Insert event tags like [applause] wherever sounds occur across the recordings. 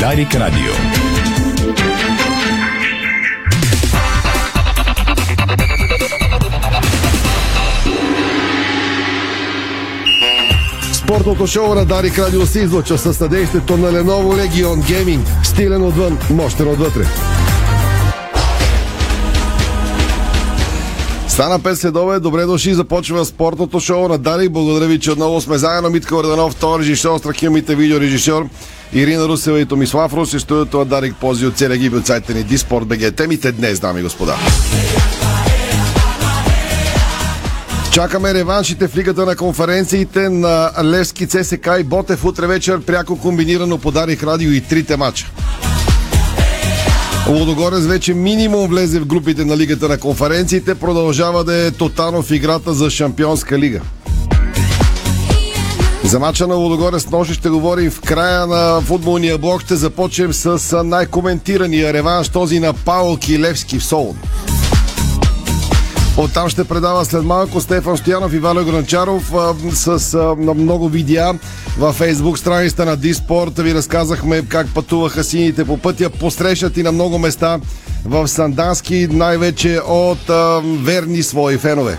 Дарик Радио. Спортното шоу на Дарик Радио се излъчва със съдействието на Lenovo Legion Gaming. Стилен отвън, мощен отвътре. Стана 5 следове, добре дошли, започва спортното шоу на Дарик. Благодаря ви, че отново сме заедно. Митка Орданов, втори режисьор, страхилмите видеорежисьор. Ирина Русева и Томислав Рус и студиото на Дарик Пози от целия гиби от сайта ни Диспорт БГ. Темите днес, дами и господа. Чакаме реваншите в лигата на конференциите на Левски, ЦСК и Ботев утре вечер. Пряко комбинирано подарих радио и трите мача. Лодогорец вече минимум влезе в групите на лигата на конференциите. Продължава да е тотално в играта за Шампионска лига. За мача на Лодогорец нощи ще говорим в края на футболния блок. Ще започнем с най-коментирания реванш, този на Паул Килевски в Солун. Оттам ще предава след малко Стефан Стоянов и Валя Гранчаров а, с а, много видеа във фейсбук страницата на Диспорт. Ви разказахме как пътуваха сините по пътя. Посрещат и на много места в Сандански, най-вече от а, верни свои фенове.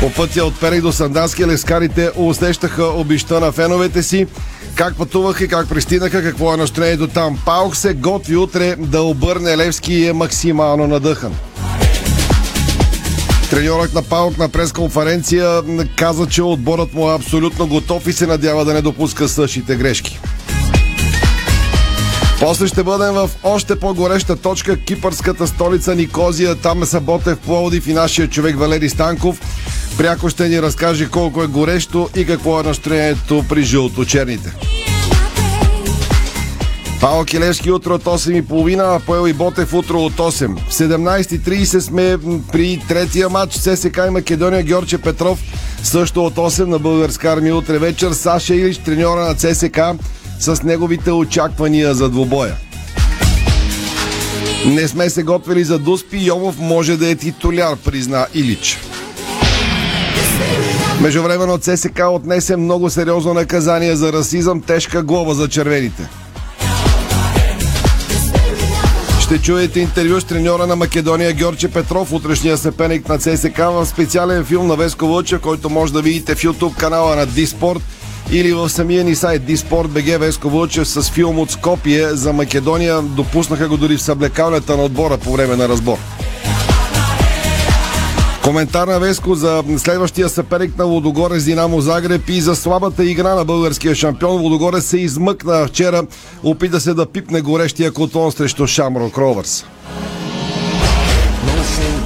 По пътя от Перек до Сандански лескарите усещаха обища на феновете си. Как пътуваха и как пристигнаха, какво е настроението там. Паук се готви утре да обърне Левски и е максимално надъхан. Треньорът на Паук на пресконференция каза, че отборът му е абсолютно готов и се надява да не допуска същите грешки. После ще бъдем в още по-гореща точка кипърската столица Никозия. Там е Саботев Пловдив и нашия човек Валери Станков. Пряко ще ни разкаже колко е горещо и какво е настроението при жълто-черните. Павел Келевски утро от 8.30, а Поел и Ботев утро от 8. В 17.30 сме при третия матч ССК и Македония Георче Петров също от 8 на българска армия утре вечер. Саша Илич, треньора на ЦСК, с неговите очаквания за двубоя. Не сме се готвили за Дуспи, Йомов може да е титуляр, призна Илич. Междувременно ЦСК отнесе много сериозно наказание за расизъм, тежка глоба за червените. Ще чуете интервю с треньора на Македония Георче Петров, утрешния съперник на ЦСК в специален филм на Веско Лъча, който може да видите в YouTube канала на Диспорт или в самия ни сайт БГ Веско Вълчев с филм от Скопие за Македония. Допуснаха го дори в съблекалнята на отбора по време на разбор. Коментар на Веско за следващия съперник на Лодогорец Динамо Загреб и за слабата игра на българския шампион. Лодогорец се измъкна вчера, опита се да пипне горещия котон срещу Шамрок Ровърс.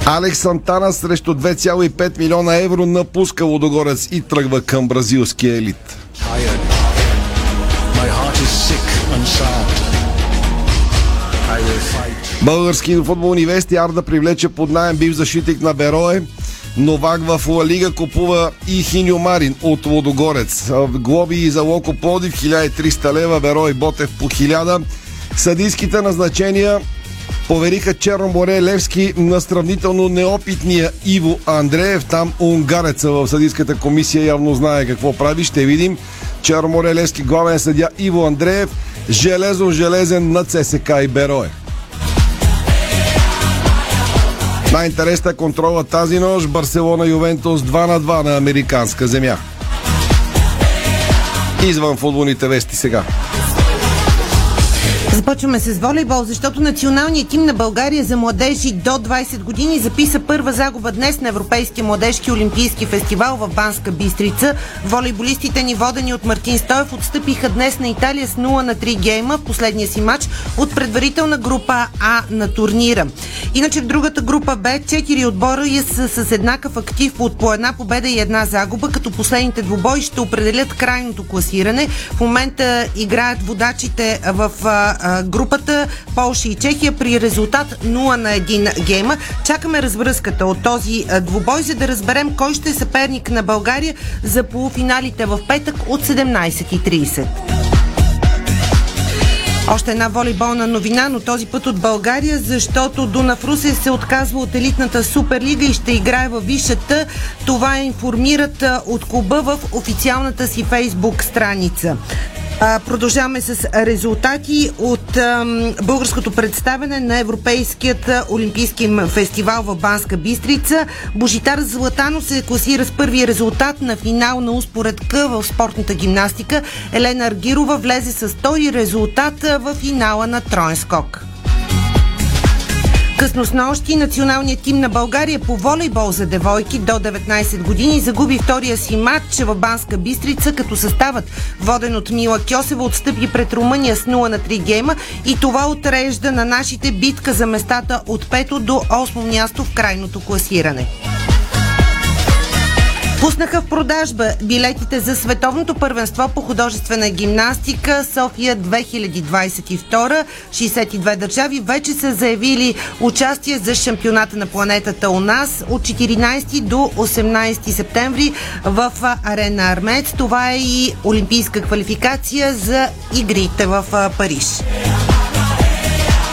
Алекс Сантана срещу 2,5 милиона евро напуска Лодогорец и тръгва към бразилския елит. Български футболни вести Арда привлече под найем бив защитник на Берое. Новак в Ла Лига купува и Хиньо Марин от Лодогорец. Глоби за Локо Плодив 1300 лева, Берой Ботев по 1000. Съдийските назначения повериха Черно море Левски на сравнително неопитния Иво Андреев. Там унгареца в съдийската комисия явно знае какво прави. Ще видим. Черно море Левски главен съдя Иво Андреев. Железо железен на ЦСК и Берое. Най-интересна контрола тази нощ Барселона Ювентус 2 на 2 на американска земя. Извън футболните вести сега. Започваме с волейбол, защото националният тим на България за младежи до 20 години записа първа загуба днес на Европейския младежки олимпийски фестивал в Банска Бистрица. Волейболистите ни водени от Мартин Стоев отстъпиха днес на Италия с 0 на 3 гейма последния си матч от предварителна група А на турнира. Иначе в другата група Б 4 отбора са с еднакъв актив от по една победа и една загуба, като последните двубои ще определят крайното класиране. В момента играят водачите в групата Полша и Чехия при резултат 0 на 1 гейма. Чакаме развръзката от този двубой, за да разберем кой ще е съперник на България за полуфиналите в петък от 17.30. Още една волейболна новина, но този път от България, защото Дунав Русе се отказва от елитната Суперлига и ще играе във висшата. Това информират от клуба в официалната си фейсбук страница. Продължаваме с резултати от българското представене на Европейският олимпийски фестивал в Банска Бистрица. Божитар Златанов се класира с първия резултат на финал на успоредка в спортната гимнастика. Елена Аргирова влезе с втори резултат в финала на троен скок. Късно с нощи националният тим на България по волейбол за девойки до 19 години загуби втория си матч в Банска Бистрица, като съставът, воден от Мила Кьосева, отстъпи пред Румъния с 0 на 3 гейма и това отрежда на нашите битка за местата от 5 до 8 място в крайното класиране. Пуснаха в продажба билетите за световното първенство по художествена гимнастика София 2022. 62 държави вече са заявили участие за шампионата на планетата у нас от 14 до 18 септември в Арена Армец. Това е и олимпийска квалификация за игрите в Париж.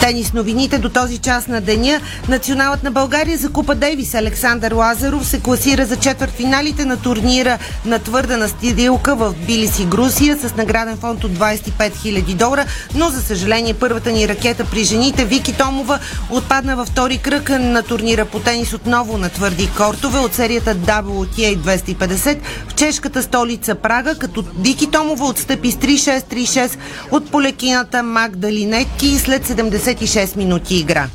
Тенис новините до този час на деня. Националът на България за Купа Дейвис Александър Лазаров се класира за четвърт финалите на турнира на твърда настилка в Билиси, Грузия с награден фонд от 25 000 долара, но за съжаление първата ни ракета при жените Вики Томова отпадна във втори кръг на турнира по тенис отново на твърди кортове от серията WTA 250 в чешката столица Прага, като Вики Томова отстъпи с 3-6-3-6 от полекината Магдалинетки след 70 56 минути игра.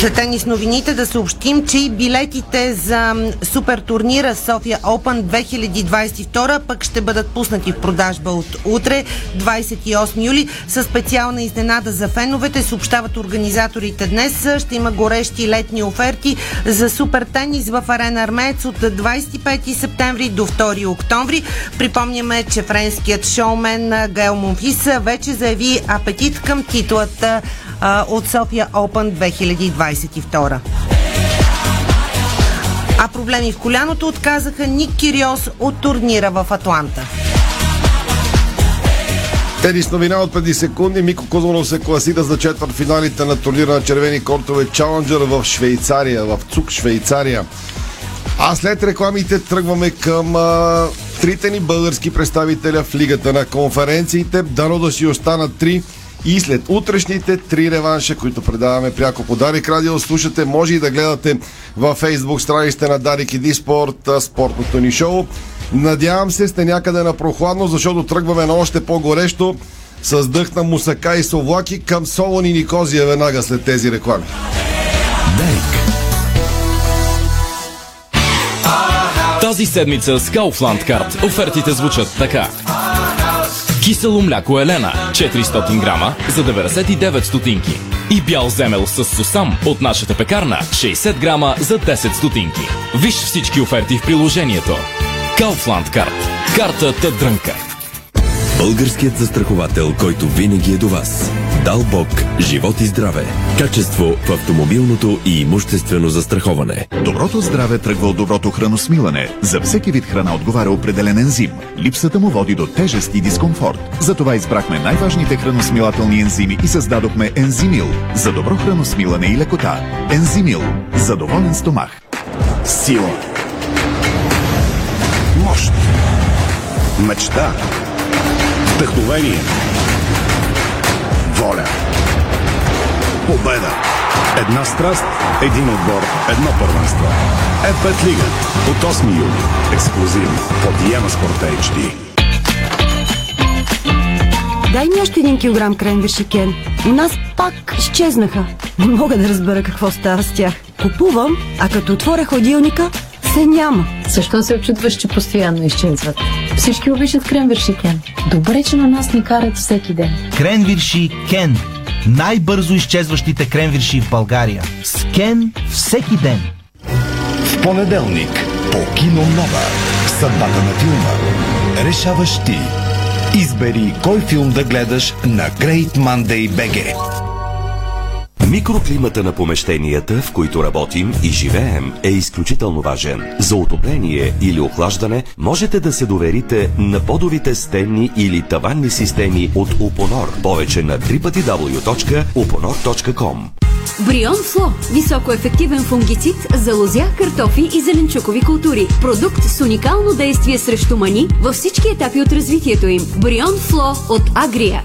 След тенис новините да съобщим, че и билетите за супер турнира София Open 2022 пък ще бъдат пуснати в продажба от утре, 28 юли, с специална изненада за феновете. Съобщават организаторите днес. Ще има горещи летни оферти за супер тенис в арена Армец от 25 септември до 2 октомври. Припомняме, че френският шоумен Гел Монфис вече заяви апетит към титлата а, от София Open 2022. А проблеми в коляното отказаха Ник Кириос от турнира в Атланта. Тенис новина от преди секунди. Мико Козманов се класира за четвърт финалите на турнира на червени кортове Чаленджер в Швейцария, в ЦУК, Швейцария. А след рекламите тръгваме към а, трите ни български представителя в лигата на конференциите. Дано да си останат три и след утрешните три реванша, които предаваме пряко по Дарик Радио, слушате, може и да гледате във фейсбук страниците на Дарик и Диспорт, спортното ни шоу. Надявам се сте някъде на прохладно, защото тръгваме на още по-горещо с дъх на мусака и совлаки към Солон и Никозия веднага след тези реклами. Дарик. Тази седмица с Kaufland Card офертите звучат така. Кисело мляко Елена 400 грама за 99 стотинки. И бял земел с сусам от нашата пекарна 60 грама за 10 стотинки. Виж всички оферти в приложението. Kaufland Карт. Картата дрънка. Българският застраховател, който винаги е до вас. Дал Бог, живот и здраве. Качество в автомобилното и имуществено застраховане. Доброто здраве тръгва от доброто храносмилане. За всеки вид храна отговаря определен ензим. Липсата му води до тежест и дискомфорт. Затова избрахме най-важните храносмилателни ензими и създадохме Ензимил за добро храносмилане и лекота. Ензимил за доволен стомах. Сила. Мощ. Мечта. Вдъхновение. Воля. Победа. Една страст, един отбор, едно първенство. F5 Лига. От 8 юли. Ексклюзивно. Под Яма Спорта HD. Дай ми още един килограм кренвирши, Кен. У нас пак изчезнаха. Не мога да разбера какво става с тях. Купувам, а като отворя ходилника, се няма. Защо се очудваш, че постоянно изчезват? Всички обичат кренвирши Кен. Добре, че на нас ни карат всеки ден. Кренвирши Кен. Най-бързо изчезващите кренвирши в България. С Кен всеки ден. В понеделник по Кино Нова. Съдбата на филма. Решаваш ти. Избери кой филм да гледаш на Great Monday BG. Микроклимата на помещенията, в които работим и живеем, е изключително важен. За отопление или охлаждане можете да се доверите на подовите стенни или таванни системи от Упонор. Повече на www.uponor.com Брион Фло – високоефективен фунгицид за лозя, картофи и зеленчукови култури. Продукт с уникално действие срещу мани във всички етапи от развитието им. Брион Фло от Агрия.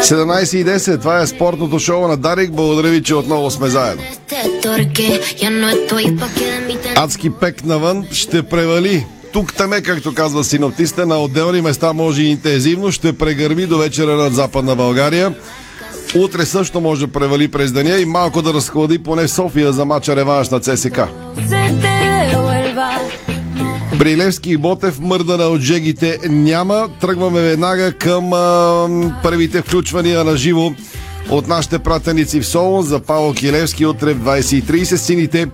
17 и 10, това е спортното шоу на Дарик. Благодаря ви, че отново сме заедно. te Адски пек навън ще превали. Тук таме, както казва синоптиста, на отделни места може и интензивно, ще прегърми до вечера над Западна България. Утре също може да превали през деня и малко да разхлади поне София за мача реванш на ЦСК. Se te devuelva. При Левски и Ботев мърдана от жегите няма. Тръгваме веднага към а, първите включвания на живо от нашите пратеници в Солон за Павел Килевски утре в 20.30. Сините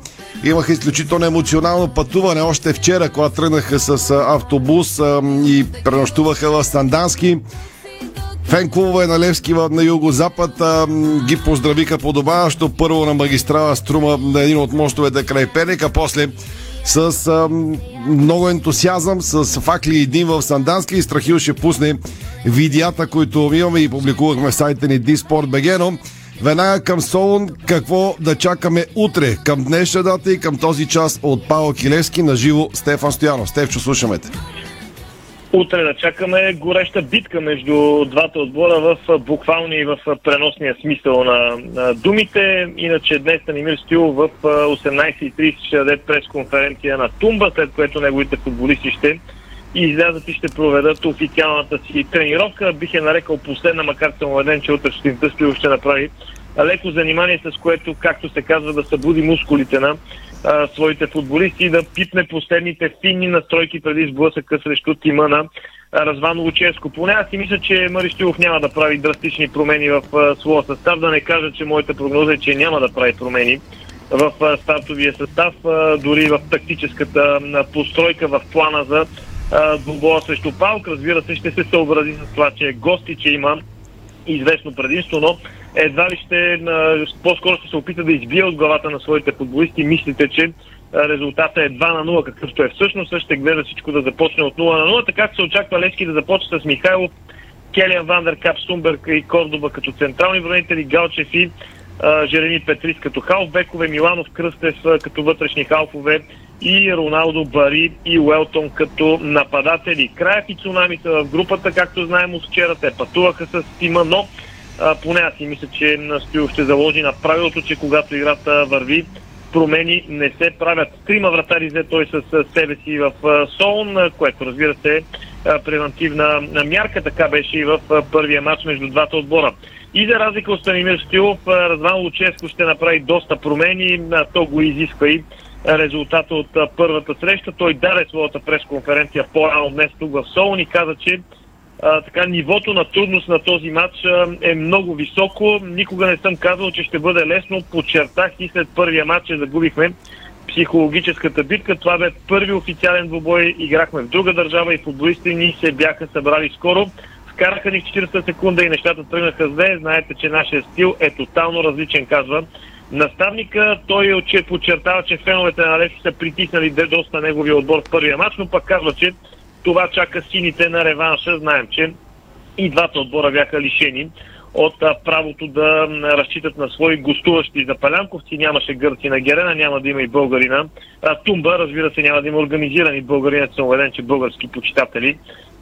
имаха изключително емоционално пътуване още вчера, когато тръгнаха с автобус а, и пренощуваха в Сандански. Фен клубове на Левски на юго-запад а, ги поздравиха подобаващо първо на магистрала Струма на един от мостовете край Перник, после с а, м, много ентусиазъм, с факли и дим в Сандански и Страхил ще пусне видеята, които имаме и публикувахме в сайта ни Disport.bg, но веднага към Солун какво да чакаме утре към днешна дата и към този час от Павел Килевски на живо Стефан Стоянов. Стефчо, слушаме те. Утре да чакаме гореща битка между двата отбора в буквалния и в преносния смисъл на, думите. Иначе днес Станимир Стил в а, 18.30 ще даде пресконференция на Тумба, след което неговите футболисти ще излязат и ще проведат официалната си тренировка. Бих е нарекал последна, макар съм убеден, че утре сутринта ще направи леко занимание, с което, както се казва, да събуди мускулите на а, своите футболисти и да пипне последните финни настройки преди сблъсъка срещу тима на а, Развано Луческо. Поне аз си мисля, че Мари Стилов няма да прави драстични промени в своя състав. Да не кажа, че моята прогноза е, че няма да прави промени в стартовия състав, дори в тактическата постройка, в плана за двубоя срещу Палк. Разбира се, ще се съобрази с това, че е гости, че има известно предимство, но едва ли ще, по-скоро ще се опита да избие от главата на своите футболисти. Мислите, че а, резултатът е 2 на 0, какъвто е всъщност, ще гледа всичко да започне от 0 на 0, така се очаква Левски да започне с Михайлов, Келиан Вандер, Кап Стумберг и Кордоба като централни бранители, Галчев и Жереми Петрис като халфбекове, Миланов Кръстев като вътрешни халфове и Роналдо Бари и Уелтон като нападатели. Края и цунамите в групата, както знаем от вчера, те пътуваха с тима, но а, поне аз си мисля, че Стоил ще заложи на правилото, че когато играта върви, промени не се правят. Трима вратари взе той с себе си в Солн, което разбира се е превентивна мярка. Така беше и в първия матч между двата отбора. И за разлика от Станимир Стилов, Разван Луческо ще направи доста промени. То го изисква и резултата от първата среща. Той даде своята пресконференция по-рано днес тук в Солн и каза, че а, така, нивото на трудност на този матч а, е много високо. Никога не съм казал, че ще бъде лесно. Подчертах и след първия матч, че загубихме психологическата битка. Това бе първи официален двубой. Играхме в друга държава и футболисти ни се бяха събрали скоро. Вкараха ни в 40 секунда и нещата тръгнаха зле. Знаете, че нашия стил е тотално различен, казва наставника. Той че подчертава, че феновете на Левски са притиснали доста неговия отбор в първия матч, но пък казва, че това чака сините на реванша. Знаем, че и двата отбора бяха лишени от правото да разчитат на свои гостуващи за палянковци. Нямаше гърци на Герена, няма да има и българина. А, Тумба, разбира се, няма да има организирани българина. Съм убеден, че български почитатели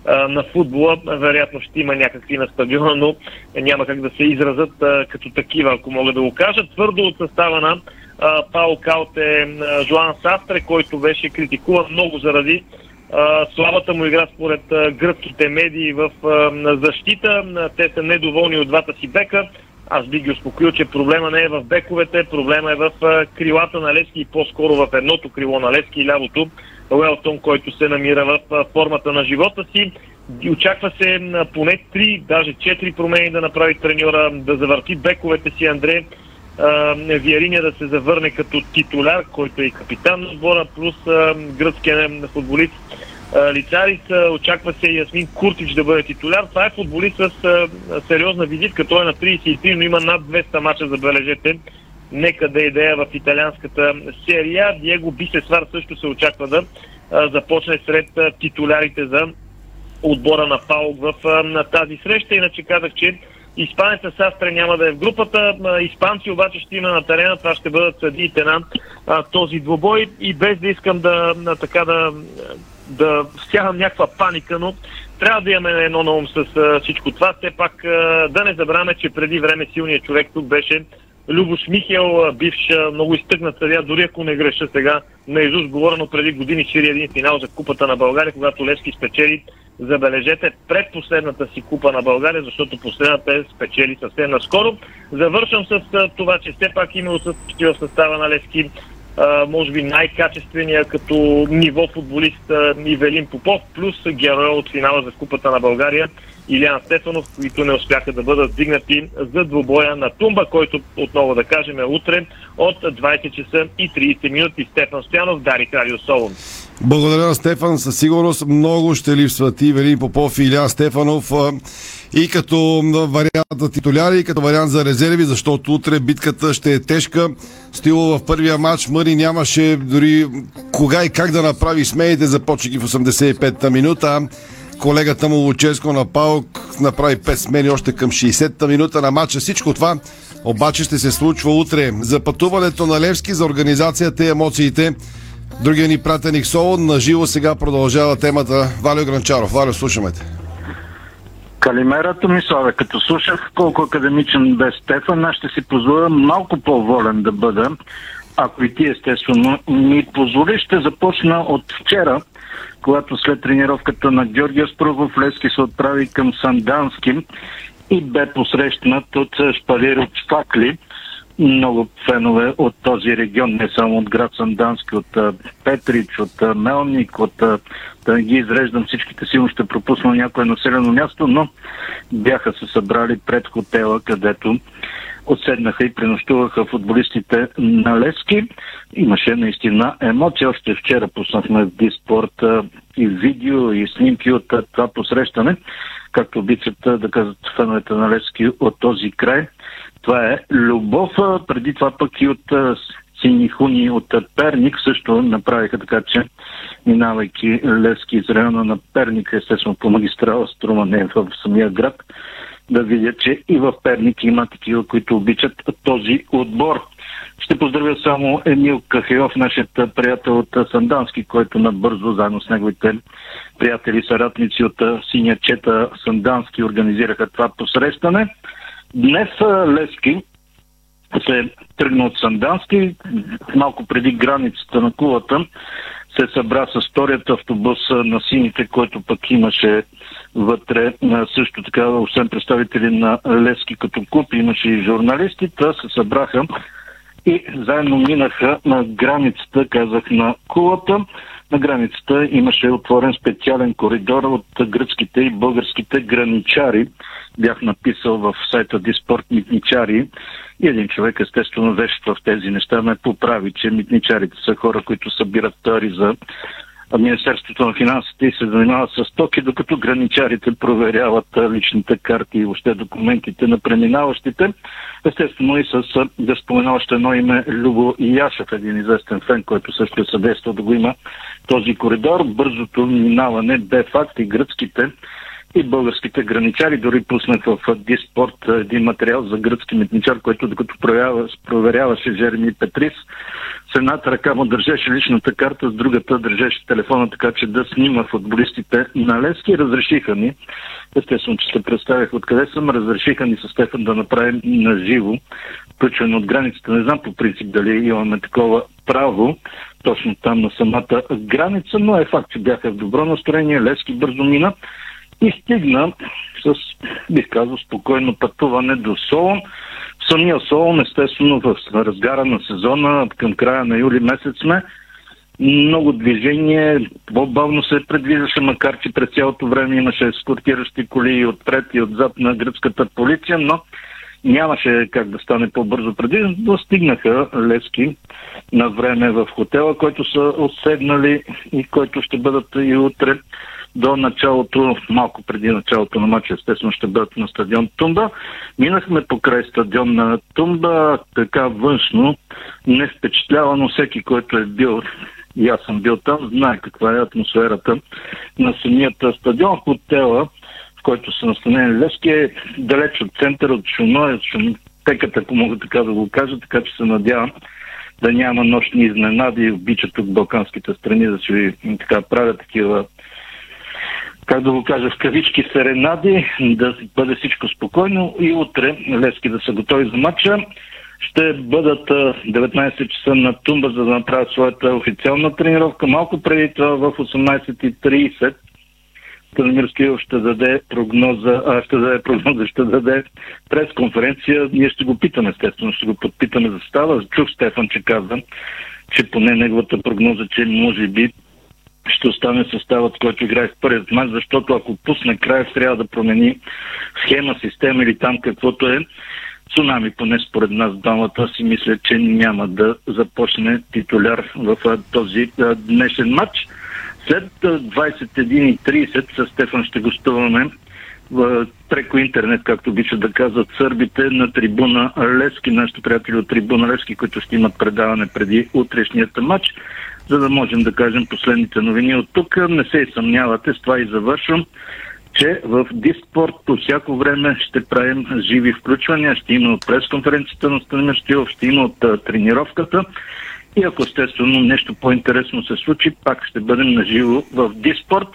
а, на футбола вероятно ще има някакви на стадиона, но няма как да се изразят а, като такива, ако мога да го кажа. Твърдо от състава на Пао Калте Жоан Састре, който беше критикуван много заради слабата му игра според гръцките медии в защита. Те са недоволни от двата си бека. Аз би ги успокоил, че проблема не е в бековете, проблема е в крилата на Левски и по-скоро в едното крило на Левски и лявото. Уелтон, който се намира в формата на живота си. Очаква се поне 3, даже 4 промени да направи треньора, да завърти бековете си Андре Виариня да се завърне като титуляр, който е и капитан на отбора, плюс гръцкия футболист Лицарис. Очаква се Ясмин Куртич да бъде титуляр. Това е футболист с сериозна визитка. Той е на 33, но има над 200 мача, забележете. Нека да е идея в италианската серия. Диего Бисесвар също се очаква да започне сред титулярите за отбора на Паук в на тази среща. Иначе казах, че Испанеца Састре няма да е в групата. Испанци обаче ще има на терена. Това ще бъдат съдиите на а, този двобой. И без да искам да, на, така да, да всягам някаква паника, но трябва да имаме едно на ум с а, всичко това. Все пак а, да не забравяме, че преди време силният човек тук беше Любош Михел, бивш много изтъкнат съдия, дори ако не греша сега, на Изус говорено преди години шири един финал за Купата на България, когато Левски спечели забележете, предпоследната си купа на България, защото последната е спечели съвсем наскоро. Завършвам с това, че все пак има отсъстващи в състава на Левски може би най-качествения като ниво футболист Ивелин Попов, плюс героя от финала за Купата на България Илян Стефанов, които не успяха да бъдат вдигнати за двубоя на Тумба, който отново да кажем е утре от 20 часа и 30 минути. Стефан Стоянов, Дарик Радио Солун. Благодаря Стефан. Със сигурност много ще липсват и Велин Попов и Илян Стефанов и като вариант за титуляри, и като вариант за резерви, защото утре битката ще е тежка. Стило в първия матч Мъри нямаше дори кога и как да направи смеите, започвайки в 85-та минута. Колегата му Луческо на Паук направи 5 смени още към 60-та минута на матча. Всичко това обаче ще се случва утре. За пътуването на Левски, за организацията и емоциите. Другия ни пратеник Солон на живо сега продължава темата Валио Гранчаров. Валио, слушаме те. Калимера Томиславе, като слушах колко академичен бе Стефан, аз ще си позволя малко по-волен да бъда. Ако и ти естествено ми позволиш, ще започна от вчера, когато след тренировката на Георгия Спрувов Лески се отправи към Сандански и бе посрещнат от шпалир от Факли много фенове от този регион, не само от град Сандански, от Петрич, от Мелник, от да ги изреждам всичките, силно ще пропусна някое населено място, но бяха се събрали пред хотела, където отседнаха и пренощуваха футболистите на Лески. Имаше наистина емоции. Още вчера пуснахме в Диспорт и видео, и снимки от това посрещане, както обичат да казват феновете на Лески от този край. Това е любов, преди това пък и от сини хуни от Перник също направиха така, че минавайки Лески из района на Перник, естествено по магистрала Струма, не в самия град, да видят, че и в Перник има такива, които обичат този отбор. Ще поздравя само Емил Кахеов, нашият приятел от Сандански, който набързо, заедно с неговите приятели съратници от Синя чета Сандански, организираха това посрещане. Днес Лески се тръгна от Сандански, малко преди границата на кулата, се събра с вторият автобус на сините, който пък имаше вътре също така, освен представители на Лески като куп, имаше и журналисти, та се събраха и заедно минаха на границата, казах, на кулата. На границата имаше отворен специален коридор от гръцките и българските граничари. Бях написал в сайта Диспорт Митничари и един човек, естествено, вещ в тези неща ме поправи, че митничарите са хора, които събират тари за Министерството на финансите и се занимават с токи, докато граничарите проверяват личните карти и въобще документите на преминаващите. Естествено и с, да спомена още едно име, Любо Яшев, един известен фен, който също е съдействал да го има този коридор. Бързото минаване бе факт и гръцките и българските граничари. Дори пуснах в Диспорт един материал за гръцки митничар, който докато проверяваше Жереми Петрис, с едната ръка му държеше личната карта, с другата държеше телефона, така че да снима футболистите на Лески. Разрешиха ни, естествено, че се представях откъде съм, разрешиха ни с Стефан да направим на живо включване от границата. Не знам по принцип дали имаме такова право точно там на самата граница, но е факт, че бяха в добро настроение, Лески бързо мина и стигна с, бих казал, спокойно пътуване до Солон. Самия Солон, естествено, в разгара на сезона, към края на юли месец сме, много движение, по-бавно се предвиждаше, макар че през цялото време имаше ескортиращи коли отпред и отзад на гръцката полиция, но нямаше как да стане по-бързо преди. Достигнаха Лески на време в хотела, който са отседнали и който ще бъдат и утре до началото, малко преди началото на матча, естествено ще бъдат на стадион Тумба. Минахме покрай стадион на Тумба, така външно, не впечатлява, но всеки, който е бил и аз съм бил там, знае каква е атмосферата на самият стадион. Хотела, в който са настанени Левски, е далеч от центъра, от шума, от шумтеката, ако мога така да го кажа, така че се надявам да няма нощни изненади. Обичат тук балканските страни да си така правят такива как да го кажа, в кавички серенади, да бъде всичко спокойно и утре Левски да са готови за матча ще бъдат 19 часа на Тумба, за да направят своята официална тренировка. Малко преди това в 18.30 Станимир Стоилов ще даде прогноза, а, ще даде прогноза, ще даде пресконференция. Ние ще го питаме, естествено, ще го подпитаме за става. Чух Стефан, че казва, че поне неговата прогноза, че може би ще остане съставът, който играе в първият мач, защото ако пусне край, трябва да промени схема, система или там каквото е. Цунами, поне според нас двамата, си мисля, че няма да започне титуляр в този днешен матч. След 21.30 с Стефан ще гостуваме преко интернет, както обичат да казват сърбите, на трибуна Лески, нашите приятели от трибуна Лески, които ще имат предаване преди утрешният матч, за да можем да кажем последните новини от тук. Не се съмнявате, с това и завършвам че в Диспорт по всяко време ще правим живи включвания. Ще има от пресконференцията на Станимир Стоилов, ще има от тренировката. И ако естествено нещо по-интересно се случи, пак ще бъдем на живо в Диспорт.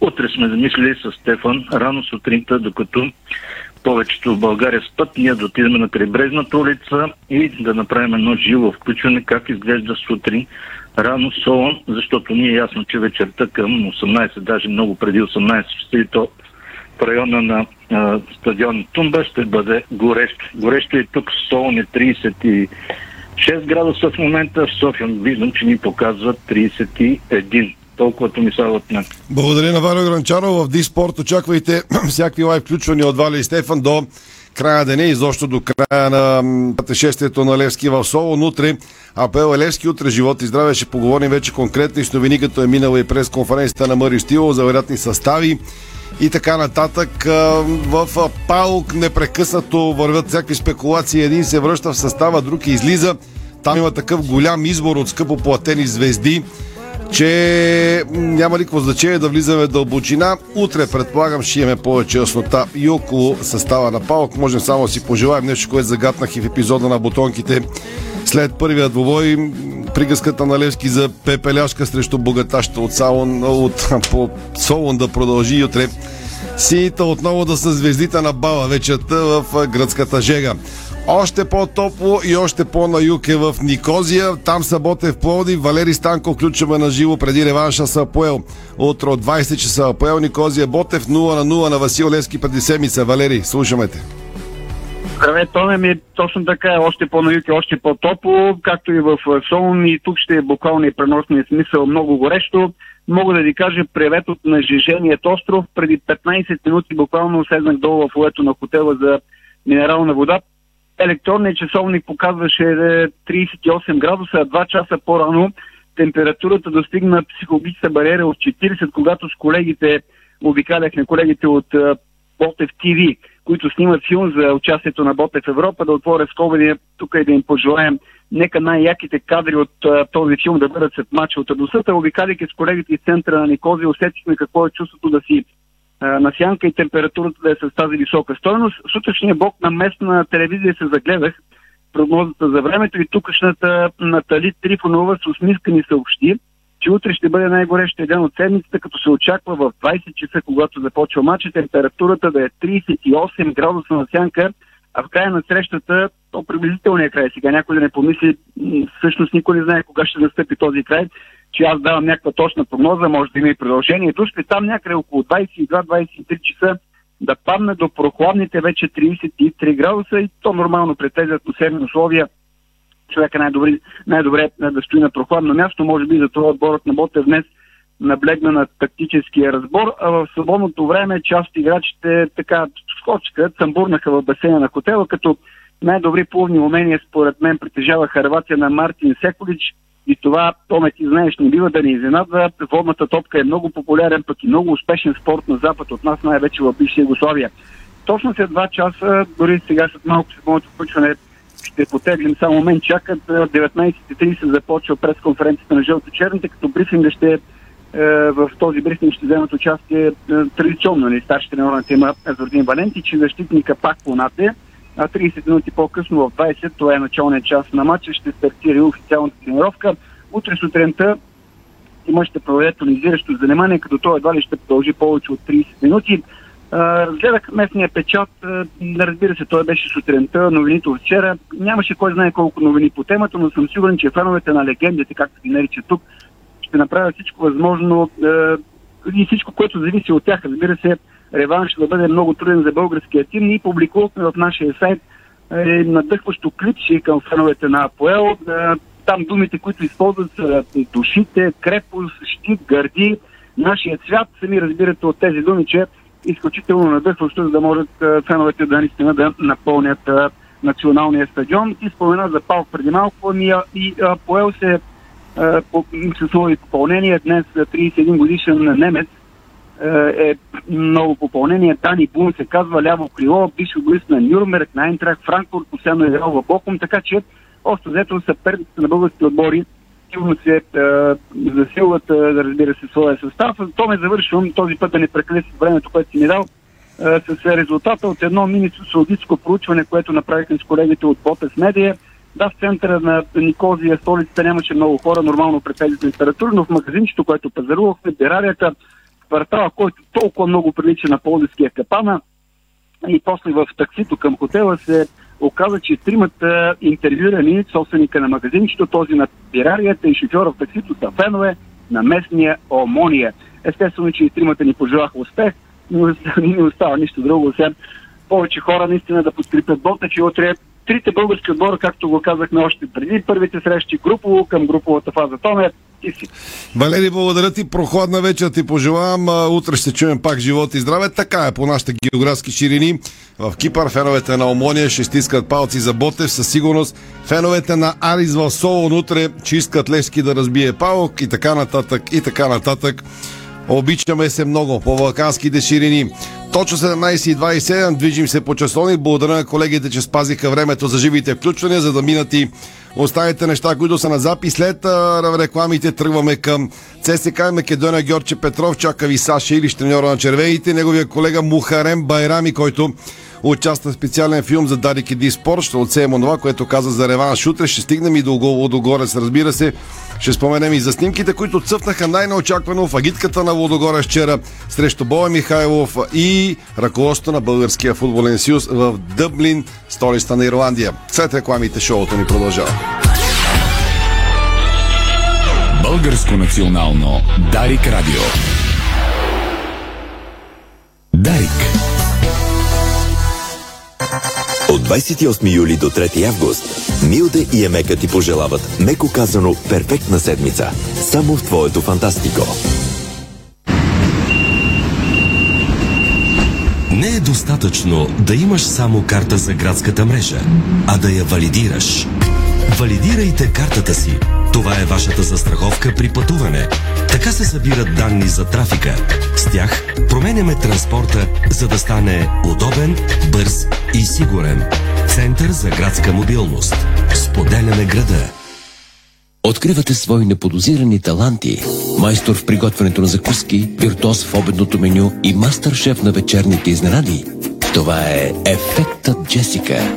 Утре сме замислили с Стефан рано сутринта, докато повечето в България спът, ние да отидем на крайбрежната улица и да направим едно живо включване как изглежда сутрин рано Солон, защото ни е ясно, че вечерта към 18, даже много преди 18 часа то в района на а, стадион Тумба ще бъде горещо. Горещо и тук Солон е 36 градуса в момента, в София виждам, че ни показват 31 толкова ми са от мен. Благодаря на Валя Гранчаров. В Диспорт очаквайте [clears throat] всякакви лайв включвания от Валя и Стефан до края деня, изобщо до края на пътешествието на Левски в Солон. Утре апел Левски, утре живот и здраве. Ще поговорим вече конкретно и с новини, като е минала и през конференцията на Мари Стило за вероятни състави и така нататък. В Паук непрекъснато вървят всякакви спекулации. Един се връща в състава, друг излиза. Там има такъв голям избор от скъпо платени звезди че няма никакво значение да влизаме в дълбочина. Утре, предполагам, ще имаме повече яснота и около състава на Палок. Можем само да си пожелаем нещо, което загатнах и в епизода на бутонките. След първия двобой, приказката на Левски за пепеляшка срещу богатаща от, Салон, от по Солон да продължи и утре. Сините отново да са звездите на бала вечерта в гръцката жега. Още по-топло и още по-на юг е в Никозия. Там са Ботев Плоди. Валери Станко включваме на живо преди реванша са Апоел. Утро 20 часа Апоел Никозия Ботев 0 на 0 на Васил Лески преди седмица. Валери, слушаме те. Здравей, Тоне ми точно така е още по-на юг и още по-топло, както и в Солун и тук ще е буквално и преносния смисъл много горещо. Мога да ви кажа привет от нажиженият остров. Преди 15 минути буквално седнах долу в лето на хотела за минерална вода електронният часовник показваше 38 е, градуса, а 2 часа по-рано температурата достигна психологичната бариера от 40, когато с колегите, обикаляхме колегите от е, Ботев ТВ, които снимат филм за участието на Ботев Европа, да отворя скобани тук и да им пожелаем нека най-яките кадри от а, е, този филм да бъдат след мача от Адусата. Обикаляйки с колегите из центъра на Никози, усетихме какво е чувството да си на сянка и температурата да е с тази висока стойност. Сутрешния блок на местна телевизия се загледах прогнозата за времето и тукашната Натали Трифонова с усмиска ни съобщи, че утре ще бъде най-горещия ден от седмицата, като се очаква в 20 часа, когато започва матча, температурата да е 38 градуса на сянка, а в края на срещата, то приблизителният край, сега някой да не помисли, всъщност никой не знае кога ще настъпи този край, че аз давам някаква точна прогноза, може да има и продължението, ще там някъде около 22-23 часа да падне до прохладните вече 33 градуса и то нормално при тези атмосферни условия човека най-добре, най-добре да стои на прохладно място. Може би за това отборът на Ботев днес наблегна на тактическия разбор, а в свободното време част от играчите така скочиха, цъмбурнаха в басейна на хотела, като най-добри плувни умения според мен притежава Харватия на Мартин Секолич и това, Томе, ти знаеш, не бива да ни изненадва. Водната топка е много популярен, пък и много успешен спорт на Запад от нас, най-вече в бивша Югославия. Точно след два часа, дори сега след малко след моето включване, ще потеглим само мен, чакат 19.30 започва пресконференцията на Жълто-Черните, като брифинга ще е, в този брифинг ще вземат участие е, традиционно нали, старши тренер на тема Зордин Валенти, че защитника пак понате. А 30 минути по-късно в 20, това е началният час на матча, ще стартира официалната тренировка. Утре сутринта има ще проведе тонизиращо занимание, като той едва ли ще продължи повече от 30 минути. Разгледах местния печат. Разбира се, той беше сутринта, новините от вчера. Нямаше кой знае колко новини по темата, но съм сигурен, че феновете на легендите, както ги наричат тук, ще направят всичко възможно и всичко, което зависи от тях. Разбира се, реванш да бъде много труден за българския тим. Ние публикувахме в нашия сайт е, надъхващо клипче към феновете на Апоел. Е, там думите, които използват са душите, крепост, щит, гърди, нашия цвят. Сами разбирате от тези думи, че изключително надъхващо, за да могат е, феновете да наистина да напълнят националния стадион. Ти спомена за Палк преди малко, ами и Апоел се с нови попълнения. Днес 31 годишен немец е много попълнение. Дани Бун се казва ляво крило, бивш футболист на Нюрнберг, на Айнтрак, Франкфурт, постоянно е в Бокум, така че още взето съперниците на българските отбори силно се е, засилват, е, разбира се, своя състав. То ме завършвам този път да не прекъсвам времето, което си ми дал, е, с резултата от едно мини-саудитско проучване, което направихме с колегите от Ботес Медия. Да, в центъра на Никозия, столицата, нямаше много хора, нормално при тези температури, но в магазинчето, което пазарувахме, Берарията, квартала, който толкова много прилича на Полдиския капана. И после в таксито към хотела се оказа, че тримата интервюирани собственика на магазинчето, този на пирарията и шофьора в таксито са фенове на местния Омония. Естествено, че и тримата ни пожелаха успех, но не ни остава нищо друго, освен повече хора наистина да подкрепят Бота, че утре трите български отбора, както го казахме още преди първите срещи, групово към груповата фаза. Томе, ти. Валери, благодаря ти. Прохладна вечер ти пожелавам. Утре ще чуем пак живот и здраве. Така е по нашите географски ширини. В Кипър феновете на Омония ще стискат палци за Ботев. Със сигурност феновете на Арис в Солон утре ще искат Левски да разбие Паук и така нататък и така нататък. Обичаме се много по балканските ширини. Точно 17.27 движим се по часовни. Благодаря на колегите, че спазиха времето за живите включвания, за да минат и останете неща, които са на запис. След а, рекламите тръгваме към ЦСК Македония Георгче Петров. Чака ви Саша или треньора на червените. Неговия колега Мухарем Байрами, който участва в специален филм за Дари Кеди Спорт. Ще отсеем онова, което каза за реванш утре. Ще стигнем и до Лодогорец, разбира се. Ще споменем и за снимките, които цъфнаха най-неочаквано в агитката на Лодогорец вчера срещу Боя Михайлов и ръководството на Българския футболен съюз в Дъблин, столицата на Ирландия. След рекламите шоуто ни продължава. Българско национално Дарик Радио. Дарик. От 28 юли до 3 август Милде и Емека ти пожелават, меко казано, перфектна седмица. Само в твоето фантастико. Не е достатъчно да имаш само карта за градската мрежа, а да я валидираш. Валидирайте картата си. Това е вашата застраховка при пътуване. Така се събират данни за трафика. С тях променяме транспорта, за да стане удобен, бърз и сигурен. Център за градска мобилност. Споделяме града. Откривате свои неподозирани таланти. Майстор в приготвянето на закуски, виртуоз в обедното меню и мастър-шеф на вечерните изненади. Това е Ефектът Джесика.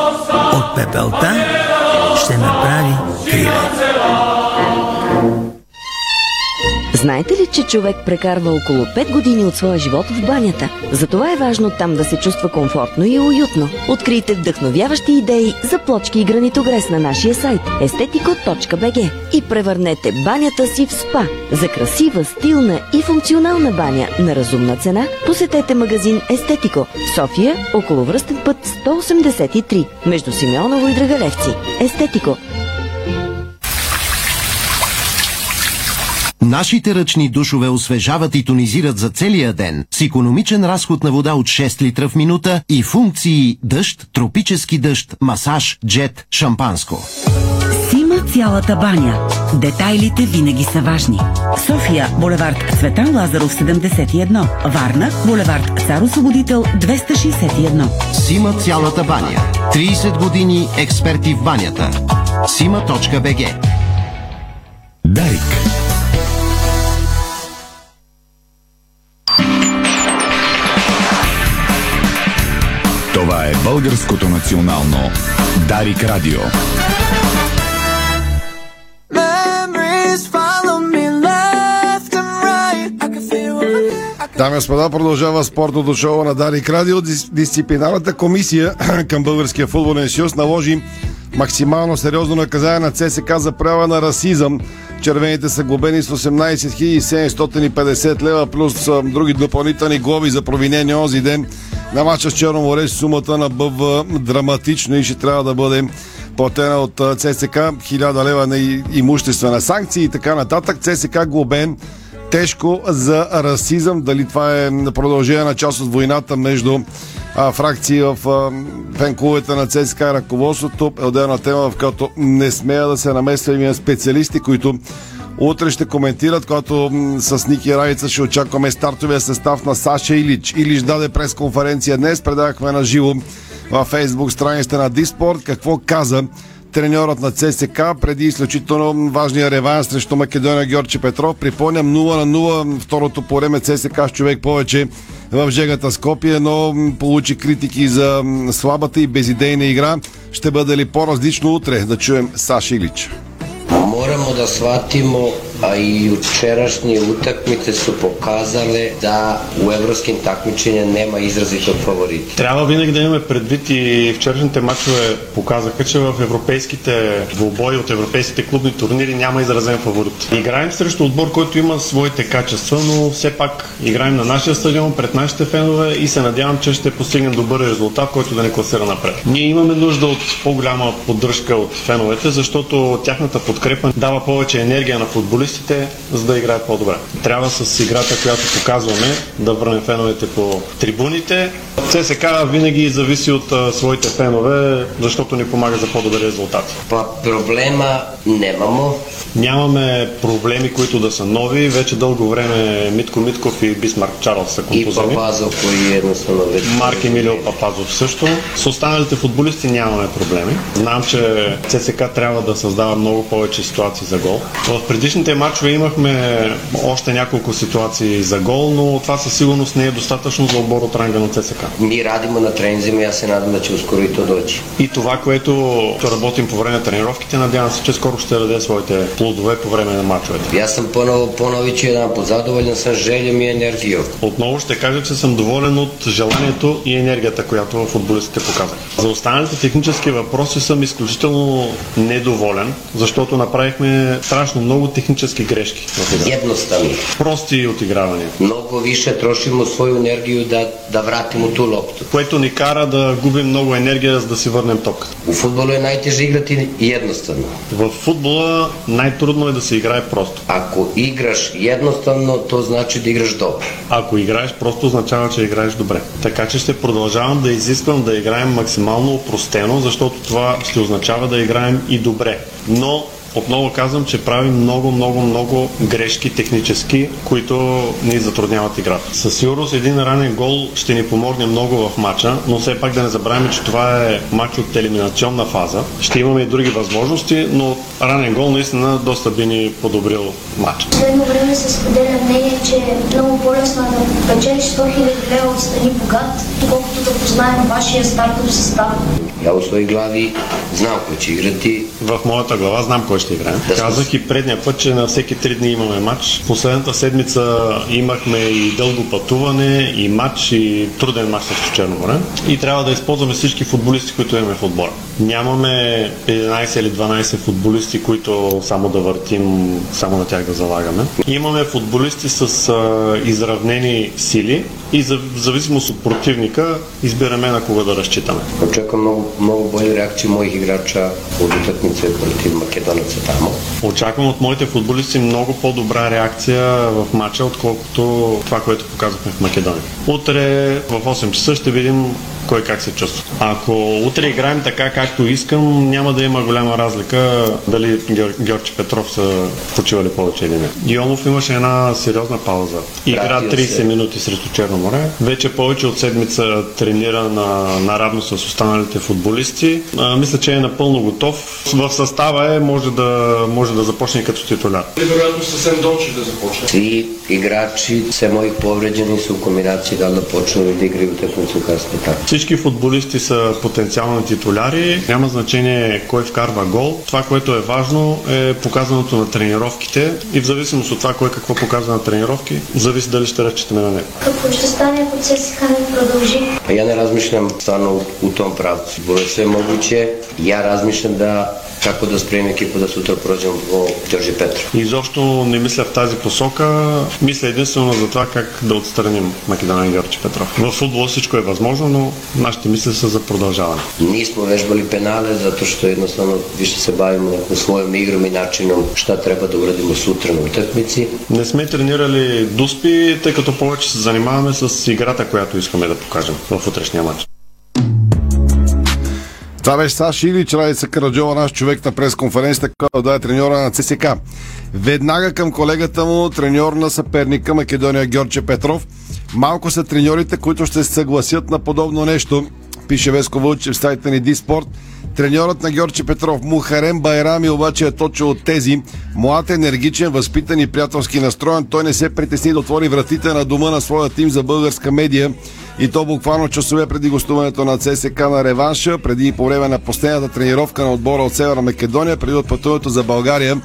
От пепелта ще направи криле. Знаете ли, че човек прекарва около 5 години от своя живот в банята? Затова е важно там да се чувства комфортно и уютно. Открийте вдъхновяващи идеи за плочки и гранитогрес на нашия сайт estetico.bg и превърнете банята си в спа. За красива, стилна и функционална баня на разумна цена посетете магазин Естетико в София, около връстен път 183, между Симеоново и Драгалевци. Естетико Нашите ръчни душове освежават и тонизират за целия ден с економичен разход на вода от 6 литра в минута и функции дъжд, тропически дъжд, масаж, джет, шампанско. Сима цялата баня. Детайлите винаги са важни. София, булевард Цветан Лазаров 71. Варна, булевард Цар Освободител 261. Сима цялата баня. 30 години експерти в банята. Сима.бг Дарик. Българското национално Дарик Радио. Дами господа, продължава спортното шоу на Дарик Радио. Дис- Дисциплинарната комисия [clears throat] към Българския футболен съюз наложи максимално сериозно наказание на ЦСК за проява на расизъм. Червените са глобени с 18 750 лева плюс други допълнителни глоби за провинение онзи ден на матча с Черно море. Сумата на БВ драматично и ще трябва да бъде платена от ЦСК 1000 лева на имуществена санкция и така нататък. ЦСК глобен тежко за расизъм. Дали това е продължение на част от войната между а, фракции в а, на ЦСКА и ръководството е отделна тема, в която не смея да се намесва именно специалисти, които утре ще коментират, когато с Ники Райца ще очакваме стартовия състав на Саша Илич. Илич даде пресконференция днес, предавахме на живо във фейсбук страницата на Диспорт. Какво каза треньорът на ЦСК преди изключително важния реванс срещу Македония Георги Петров. Припомням 0 на 0 второто по време ЦСК с човек повече в Жегата Скопие, но получи критики за слабата и безидейна игра. Ще бъде ли по-различно утре? Да чуем Саш Илич. Moramo da shvatimo, a i jučerašnje utakmice su pokazale da u evropskim takmičenja nema izrazitog favorita. Трябва винаги да имаме предвид и вчерашните матчове показаха, че в европейските двубои от европейските клубни турнири няма изразен фаворит. Играем срещу отбор, който има своите качества, но все пак играем на нашия стадион, пред нашите фенове и се надявам, че ще постигнем добър резултат, който да ни класира напред. Ние имаме нужда от по-голяма поддръжка от феновете, защото тяхната подкрепа дава повече енергия на футболистите, за да играят по-добре. Трябва с играта, която показваме, да върнем феновете по трибуните. ЦСК винаги зависи от а, своите фенове, защото ни помага за по-добри резултати. Problema nemamo. Нямаме проблеми, които да са нови. Вече дълго време Митко Митков и Бисмарк Чарлз са контузени. Papazov koji jednostavno već... Марк Емилио Папазов също. С останалите футболисти нямаме проблеми. Знам, че ЦСК трябва да създава много повече ситуации за гол. В предишните матчове имахме още няколко ситуации за гол, но това със сигурност не е достатъчно за отбор от ранга на ЦСК. Mi radimo na treninzima, ja se nadam da će uskoro i to doći. И това, което работим по време на тренировките, надявам се, че скоро ще даде своите плодове по време на ponovo, ponovit ću jedan put, zadovoljan sam željom i energijom. Отново ще кажа, че съм доволен от желанието и енергията, която футболистите показаха. За останалите технически въпроси съм изключително недоволен, защото направихме страшно много технически грешки в. Jednostavno. Прости отигравания. Mnogo više trošimo svoju energiju da, da vratimo tu loptu. Което ни кара да губим много енергия, за да си върнем ток. U futbolu je najteže igrati jednostavno. В футбола най-трудно е да се играе просто. Ako igraš jednostavno, to znači da igraš dobro. Ако играеш просто означава, че играеш добре. Така че ще продължавам да изисквам да играем максимално упростено, защото това ще означава да играем и добре. Но отново казвам, че прави много, много, много грешки технически, които ни затрудняват играта. Със сигурност един ранен гол ще ни помогне много в матча, но все пак да не забравяме, че това е матч от елиминационна фаза. Ще имаме и други възможности, но ранен гол наистина доста би ни подобрил матча. Последно време се споделя мнение, че е много по-лесно да печелиш 100 000 лева от страни богат, колкото да познаем вашия стартов състав. Ja u svojoj glavi znam ko će igrati. В моята глава знам кой ще играе. Казах и предния път, че на всеки три дни имаме матч. Последната седмица имахме и дълго пътуване, и матч, и труден матч с Черно море. И трябва да използваме всички футболисти, които имаме в отбора. Нямаме 11 или 12 футболисти, които само да въртим, само на тях да залагаме. Имаме футболисти с а, изравнени сили и за, в зависимост от противника избираме на кого да разчитаме. Očekujem mnogo, mnogo bolju reakciju mojih igrača od utakmice protiv Makedonaca tamo. Очаквам от моите футболисти много по-добра реакция в матча, отколкото това, което показахме в Македония. Утре в 8 часа ще видим кой как се чувства. Ако утре играем така както искам, няма да има голяма разлика дали Геор... Георги Петров са почивали повече или не. Йонов имаше една сериозна пауза. Игра Вратил 30 се. минути срещу Черно море. Вече повече от седмица тренира на, наравно с останалите футболисти. А, мисля, че е напълно готов. В състава е, може да, може да започне като титуляр. Вероятно съвсем дочи да започне. Mojih povređeni su u kombinaciji da li da počnu ili da igraju utakmicu kasnije tako. Всички футболисти са потенциални титуляри. Няма значение кой вкарва гол. Това, което е важно е показването на тренировките и в зависимост от това кой какво показва на тренировки, зависи дали ще разчитаме на него. Какво ще стане, ако ЦСКА не продължи? Ja ne razmišljam stvarno u, u tom pravcu. Bilo je sve moguće. Ja razmišljam da kako da spremim ekipu da sutra prođemo po Đorđe Petrov. Изобщо не мисля в тази посока. Мисля единствено за това как да отстраним Македония Георги Петров. В футбола всичко е възможно, но нашите мисли са за продължаване. Vežbali penale zato što jednostavno više se bavimo nekom svojom igrom i načinom šta treba da uradimo sutra na utakmici. Не сме тренирали дуспи, тъй като повече се занимаваме с играта, която искаме да покажем в утрешния матч. Това беше Саш Илич, Радица Караджова, наш човек на пресконференцията, който да е треньора на ЦСК. Веднага към колегата му, треньор на съперника Македония Георче Петров. Малко са треньорите, които ще се съгласят на подобно нещо, пише Веско Вълчев в сайта ни Диспорт. Треньорът на Георче Петров, Мухарем Байрами, обаче е точно от тези. Млад, енергичен, възпитан и приятелски настроен. Той не се притесни да отвори вратите на дома на своя тим за българска медия. И то буквално часове преди гостуването на ЦСК на реванша, преди и по време на последната тренировка на отбора от Северна Македония, преди отпътуването за България.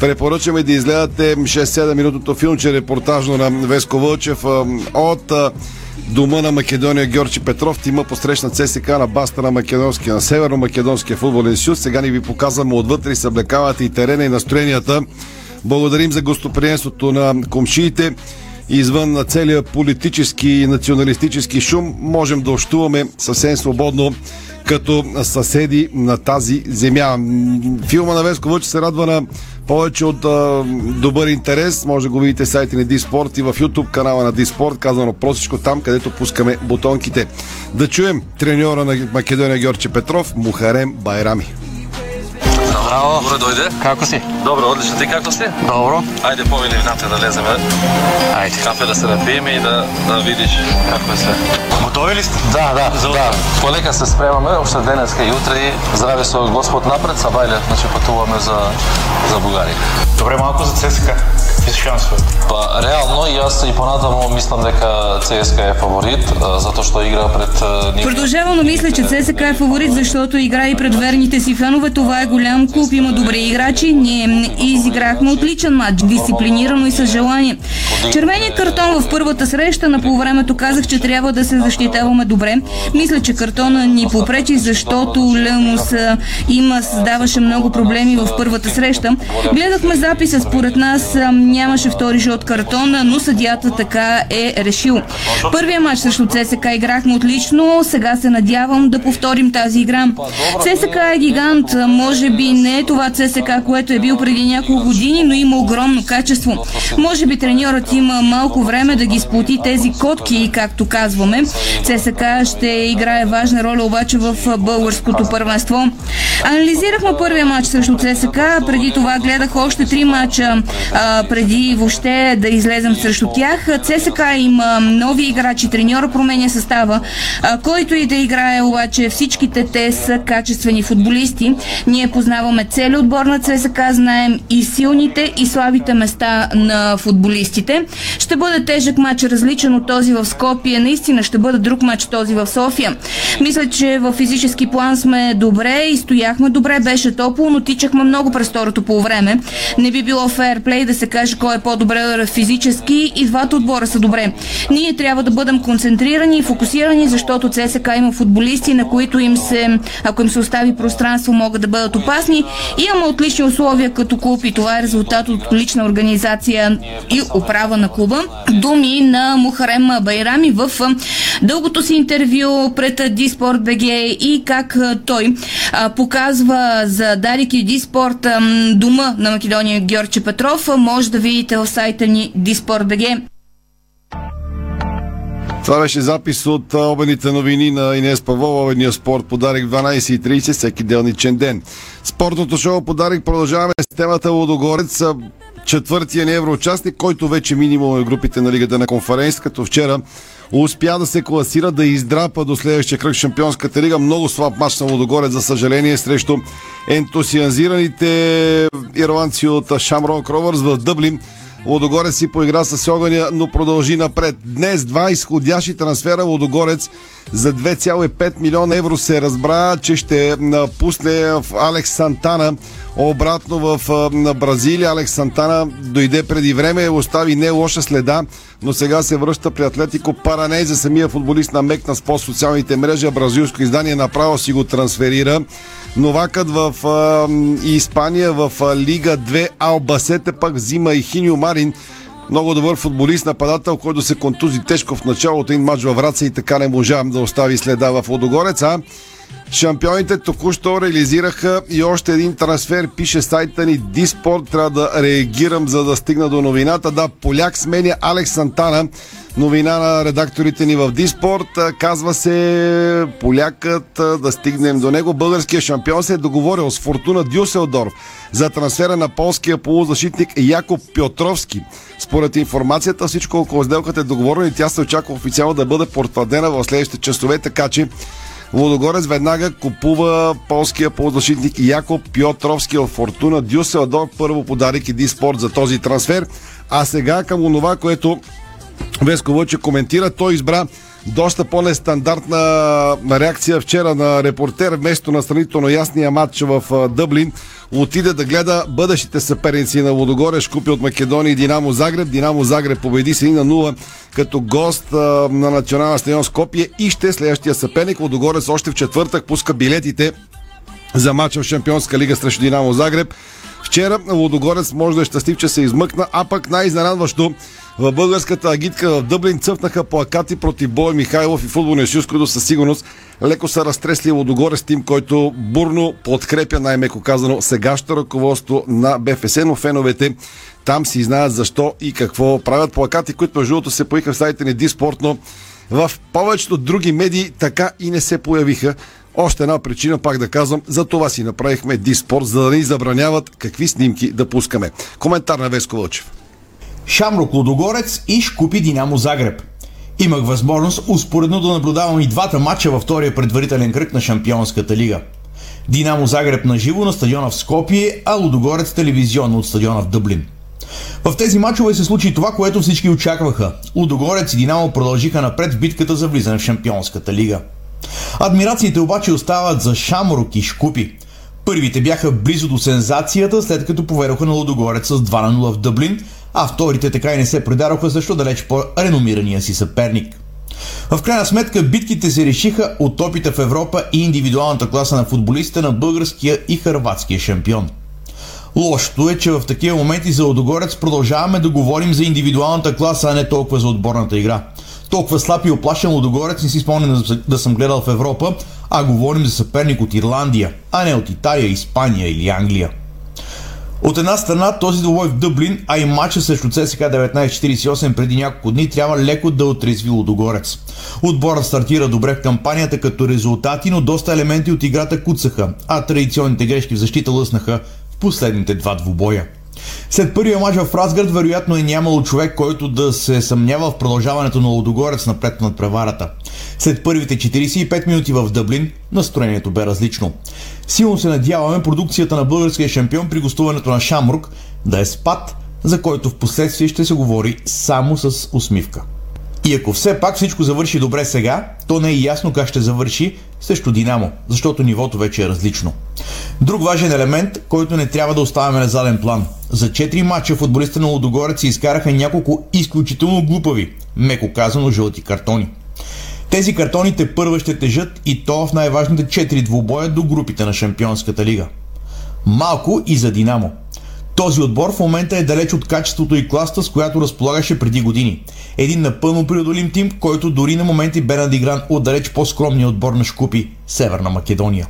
Препоръчваме да изгледате 6-7 минутното филмче репортажно на Веско Вълчев от дома на Македония Георги Петров. Тима посрещна ЦСК на баста на Македонския, на Северно-Македонския футболен съюз. Сега ни ви показваме отвътре и съблекавате и терена и настроенията. Благодарим за гостоприемството на комшиите. Извън на целия политически и националистически шум можем да общуваме съвсем свободно като съседи на тази земя. Филма на Веско Вълче се радва на повече от а, добър интерес. Може да го видите в сайта на Диспорт и в YouTube канала на Диспорт, казано простичко там, където пускаме бутонките. Да чуем треньора на Македония Георче Петров, Мухарем Байрами. Браво! Добре дойде. Како си? Добро, одлично. Ти како си? Добро. Ајде помили внатре да леземе. Ајде. Кафе да се напиеме и да, да видиш како е се. Готови ли сте? Да, да. За да. Полека се спремаме, уште денеска и утре и здраве со Господ напред, са бајле, значи патуваме за, за Бугарија. Добре, малко за ЦСКА. Какви се шансове? Па, реално и јас и понатаму мислам дека ЦСКА е фаворит, затоа што игра пред. Продължавано мисля, че ЦСКА е фаворит, защото игра и пред верните си фенове. Това е голям клуб, има добри играчи. Ние изиграхме отличен матч, дисциплинирано и с желание. Червеният картон в първата среща на полувремето казах, че трябва да се защитаваме добре. Мисля, че картона ни попречи, защото Лемус има, създаваше много проблеми в първата среща. Гледахме записа, според нас нямаше втори жълт картон, но съдията така е решил. Първия матч срещу ЦСК играхме отлично, сега се надявам да повторим тази игра. ЦСК е гигант, може би не Не е това ЦСК, което е бил преди няколко години, но има огромно качество. Може би треньорът има малко време да ги сплоти тези котки, както казваме. ЦСК ще играе важна роля обаче в българското първенство. Анализирахме първия матч срещу ЦСК, преди това гледах още три матча а, преди въобще да излезем срещу тях. ЦСК има нови играчи, треньора променя състава, а, който и да играе, обаче всичките те са качествени футболисти. Ние познаваме цели отбор на ЦСК, знаем и силните и слабите места на футболистите. Ще бъде тежък матч, различен от този в Скопие. Наистина ще бъде друг матч този в София. Мисля, че в физически план сме добре и стояхме добре, беше топло, но тичахме много през второто по време. Не би било фейерплей да се каже кой е по-добре физически и двата отбора са добре. Ние трябва да бъдем концентрирани и фокусирани, защото ЦСК има футболисти, на които им се, ако им се остави пространство, могат да бъдат опасни. Имаме отлични условия като клуб и това е резултат от лична организация и управа на клуба. Думи на Мухарем Байрами в дългото си интервю пред Диспорт БГ и как той показва за Дарик и Диспорт дума на Македония Георгия Петров. Може да видите в сайта ни Диспорт БГ. Това беше запис от обедните новини на Инес Павлова, обедния спорт подарик 12.30 всеки делничен ден. Спортното шоу подарик продължаваме с темата Лодогорец четвъртия ни евроучастник, който вече минимум е групите на Лигата на конференция, като вчера успя да се класира, да издрапа до следващия кръг Шампионската лига. Много слаб матч на Лодогорец, за съжаление, срещу ентусиазираните ирландци от Шамрок Ровърс в Дъблин. Лодогорец си поигра с огъня, но продължи напред. Днес два изходящи трансфера Лодогорец за 2,5 милиона евро се разбра, че ще напусне в Алекс Сантана обратно в на Бразилия. Алекс Сантана дойде преди време, остави не лоша следа, но сега се връща при Атлетико Параней за самия футболист на Мекна по социалните мрежи. Бразилско издание направо си го трансферира. Новакът в а, Испания в а, Лига 2 Албасете пък взима и Хиньо Марин много добър футболист, нападател, който се контузи тежко в началото един матч във Враца и така не можа да остави следа в Лодогорец. А шампионите току-що реализираха и още един трансфер. Пише сайта ни Диспорт. Трябва да реагирам, за да стигна до новината. Да, поляк сменя Алекс Сантана новина на редакторите ни в Диспорт. Казва се полякът да стигнем до него. Българския шампион се е договорил с Фортуна Дюселдорф за трансфера на полския полузащитник Якоб Пьотровски. Според информацията всичко около сделката е договорено и тя се очаква официално да бъде потвърдена в следващите часове, така че Лодогорец веднага купува полския полузащитник Якоб Пьотровски от Фортуна Дюселдорф. Първо подарик и Диспорт за този трансфер. А сега към онова, което Веско Лъче коментира. Той избра доста по-нестандартна реакция вчера на репортер вместо на сравнително ясния матч в Дъблин. Отиде да гледа бъдещите съперници на Водогореш, купи от Македония и Динамо Загреб. Динамо Загреб победи се и на 0 като гост а, на национална стадион Скопие и ще следващия съперник. Водогорец още в четвъртък пуска билетите за матча в Шампионска лига срещу Динамо Загреб. Вчера Лодогорец може да е щастлив, че се измъкна, а пък най-изненадващо в българската агитка в Дъблин цъфнаха плакати против Бой Михайлов и футболния съюз, които със сигурност леко са разтресли Лодогорец тим, който бурно подкрепя, най-меко казано, сегащо ръководство на БФС, но феновете там си знаят защо и какво правят плакати, които между другото се поиха в сайта ни Диспортно. В повечето други медии така и не се появиха. Още една причина, пак да казвам, за това си направихме Диспорт, за да ни забраняват какви снимки да пускаме. Коментар на Веско Вълчев. Шамрок Лодогорец и Шкупи Динамо Загреб. Имах възможност успоредно да наблюдавам и двата матча във втория предварителен кръг на Шампионската лига. Динамо Загреб на живо на стадиона в Скопие, а Лодогорец телевизионно от стадиона в Дъблин. В тези матчове се случи това, което всички очакваха. Лудогорец и Динамо продължиха напред в битката за влизане в Шампионската лига. Адмирациите обаче остават за Шамрок и Шкупи. Първите бяха близо до сензацията, след като повероха на Лудогорец с 2 на 0 в Дъблин, а вторите така и не се предароха също далеч по-реномирания си съперник. В крайна сметка битките се решиха от топите в Европа и индивидуалната класа на футболистите на българския и хърватския шампион. Лошото е, че в такива моменти за Лодогорец продължаваме да говорим за индивидуалната класа, а не толкова за отборната игра. Толкова слаб и оплашен Лудогорец не си спомням да съм гледал в Европа, а говорим за съперник от Ирландия, а не от Италия, Испания или Англия. От една страна този двубой в Дъблин, а и матча срещу ЦСК 1948 преди няколко дни трябва леко да отрезви Лудогорец. Отборът стартира добре в кампанията като резултати, но доста елементи от играта куцаха, а традиционните грешки в защита лъснаха в последните два двубоя. След първия мач в Разград вероятно е нямало човек, който да се съмнява в продължаването на Лодогорец напред над преварата. След първите 45 минути в Дъблин настроението бе различно. Силно се надяваме продукцията на българския шампион при гостуването на Шамрук да е спад, за който в последствие ще се говори само с усмивка. И ако все пак всичко завърши добре сега, то не е ясно как ще завърши срещу Динамо, защото нивото вече е различно. Друг важен елемент, който не трябва да оставяме на заден план. За 4 мача футболистите на Лодогорец изкараха няколко изключително глупави, меко казано жълти картони. Тези картоните първа ще тежат и то в най-важните 4 двубоя до групите на Шампионската лига. Малко и за Динамо. Този отбор в момента е далеч от качеството и класта, с която разполагаше преди години. Един напълно преодолим тим, който дори на моменти бе надигран от далеч по-скромния отбор на Шкупи – Северна Македония.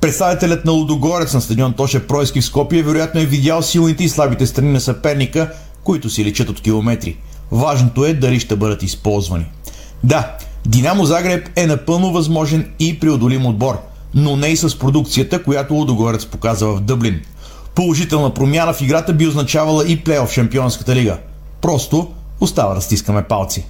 Представителят на Лудогорец на стадион Тоше Пройски в Скопие вероятно е видял силните и слабите страни на съперника, които си личат от километри. Важното е дали ще бъдат използвани. Да, Динамо Загреб е напълно възможен и преодолим отбор, но не и с продукцията, която Лудогорец показва в Дъблин – Положителна промяна в играта би означавала и плейоф Шампионската лига. Просто остава да стискаме палци.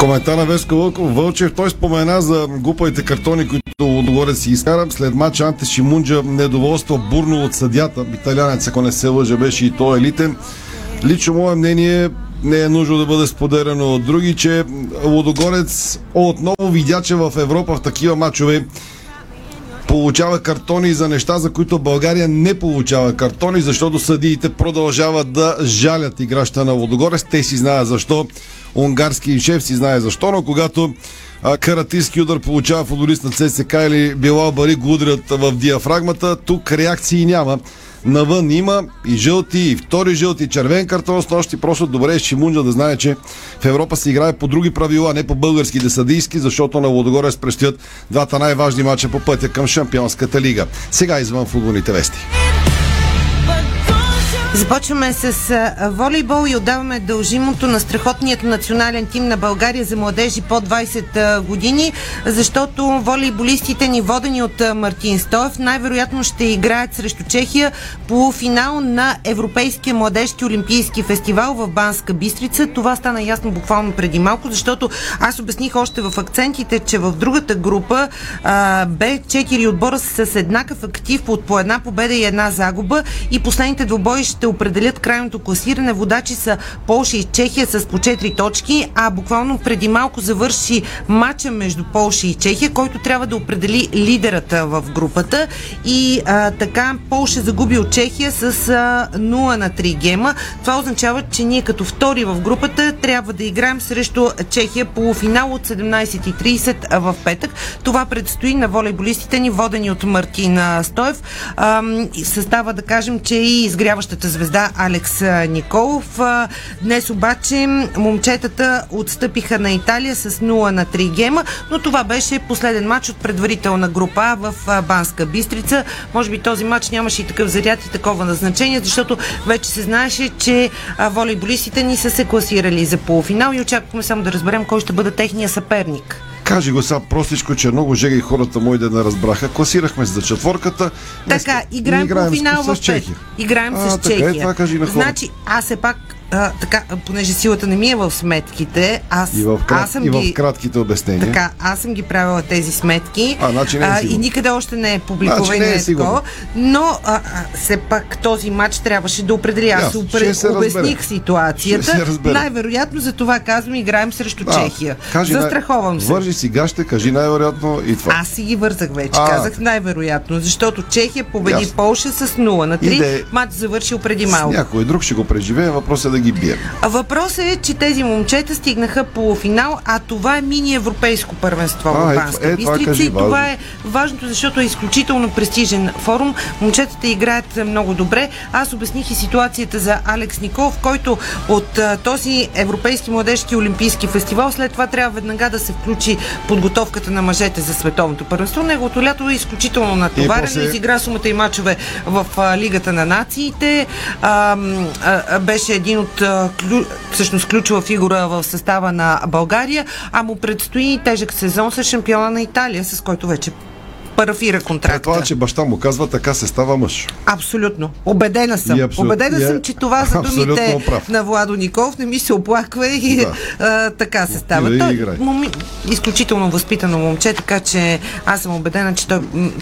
Коментар на Веско Вълков. Вълчев, той спомена за глупавите картони, които Лудогорец си изкара. След матча Анте Шимунджа недоволство бурно от съдята. Италянец, ако не се лъжа, беше и той елитен. Лично мое мнение не е нужно да бъде споделено от други, че Лудогорец отново видя, че в Европа в такива матчове получава картони за неща, за които България не получава картони, защото съдиите продължават да жалят играща на Лодогорец. Те си знаят защо. Унгарски шеф си знае защо, но когато а, каратистски удар получава футболист на ЦСК или Билал Бари го удрят в диафрагмата, тук реакции няма. Навън има и жълти, и втори жълти, и червен картон с нощи. Просто добре е Шимунджа да знае, че в Европа се играе по други правила, не по българските съдийски, защото на Лодогорец предстоят двата най-важни мача по пътя към Шампионската лига. Сега извън футболните вести. Започваме с волейбол и отдаваме дължимото на страхотният национален тим на България за младежи под 20 години, защото волейболистите ни водени от Мартин Стоев най-вероятно ще играят срещу Чехия по финал на Европейския младежки олимпийски фестивал в Банска Бистрица. Това стана ясно буквално преди малко, защото аз обясних още в акцентите, че в другата група бе 4 отбора с еднакъв актив от по една победа и една загуба и последните двубои ще ще определят крайното класиране. Водачи са Полша и Чехия с по 4 точки, а буквално преди малко завърши матча между Полша и Чехия, който трябва да определи лидерата в групата. И а, така Полша загуби от Чехия с а, 0 на 3 гема. Това означава, че ние като втори в групата трябва да играем срещу Чехия полуфинал от 17.30 в петък. Това предстои на волейболистите ни, водени от Мартин Стоев. А, състава да кажем, че и изгряващата звезда Алекс Николов. Днес обаче момчетата отстъпиха на Италия с 0 на 3 гема, но това беше последен матч от предварителна група в Банска Бистрица. Може би този матч нямаше и такъв заряд и такова назначение, защото вече се знаеше, че волейболистите ни са се класирали за полуфинал и очакваме само да разберем кой ще бъде техния съперник. Кажи го сега простичко, че много жега и хората мои да не разбраха. Класирахме се за четворката. Така, играем, играем по финал в Чехия. Играем а, с Чехия. Така е, това кажи на хората. Значи, аз все пак а, така, понеже силата не ми е в сметките, аз, и в, крат, аз съм и ги, в кратките обяснения. Така, аз съм ги правила тези сметки. А, значи не е а, и никъде още не е публикувано. Значи не е такова, но а, а, все пак този матч трябваше да определи. Аз yes, обясних ситуацията. Най-вероятно за това казвам, играем срещу а, Чехия. Кажи, Застраховам се. Вържи сега ще кажи най-вероятно и това. Аз си ги вързах вече. А. Казах най-вероятно, защото Чехия победи Ясно. Полша с 0 на 3. Иде- Матч завършил преди малко. някой друг ще го преживее, въпросът е да ги бием. Въпросът е, че тези момчета стигнаха полуфинал, а това е мини европейско първенство А, в е, Банска е, това Бистрица кажи, и това е важното, защото е изключително престижен форум. Момчетата играят много добре. Аз обясних и ситуацията за Алекс Николов, който от а, този Европейски младежки олимпийски фестивал след това трябва веднага да се включи подготовката на мъжете за световното първенство. Неговото лято е изключително натоварено. после- Изигра сумата и мачове в а, Лигата на нациите. А, беше един от клю, всъщност ключова фигура в състава на България, а му предстои тежък сезон с шампиона на Италия, с който вече парафира Е контракта. това, че баща му казва, така се става мъж. Абсолютно. Обедена съм. И абсолют- Обедена е съм, че това [laughs] абсолютно думите прав. на Владо Николов. Не ми се оплаква и Да. а, така се става. И Той играй. моми, изключително възпитано момче, така че аз съм убедена, че той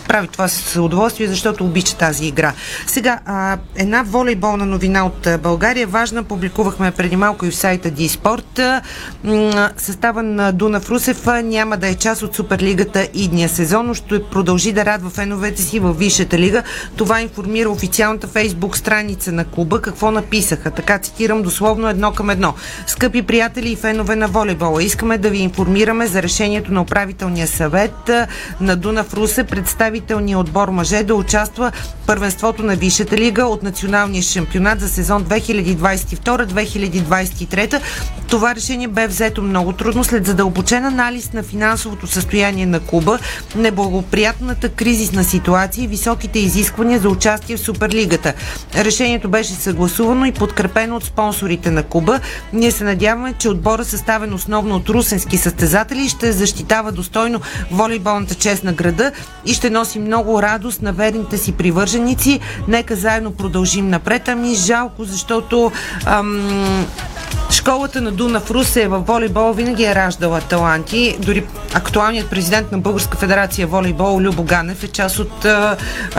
прави това с удоволствие, защото обича тази игра. Сега, а, една волейболна новина от България, важна, публикувахме преди малко и в сайта Диспорт. Състава на Дунав Русев няма да е част от Суперлигата идния сезон, но ще продължи да радва феновете си във Висшата лига. Това информира официалната фейсбук страница на клуба. Какво написаха? Така цитирам дословно едно към едно. Скъпи приятели и фенове на волейбола, искаме да ви информираме за решението на управителния съвет на Дунав Русе, представителния отбор мъже да участва в първенството на Висшата лига от националния шампионат за сезон 2022-2023. Това решение бе взето много трудно след задълбочен анализ на финансовото състояние на клуба, неблагоприятната кризисна ситуация и високите изисквания за участие в Суперлигата. Решението беше съгласувано и подкрепено от спонсорите на клуба. Ние се надяваме, че отбора съставен основно от русенски състезатели ще защитава достойно волейболната чест на града и ще носи много радост на верните си привърженици. Нека заедно продължим напред. Ами жалко, защото ам, Школата на Дунав Русе в волейбол винаги е раждала таланти. Дори актуалният президент на Българска федерация волейбол Любо Ганев е част от а,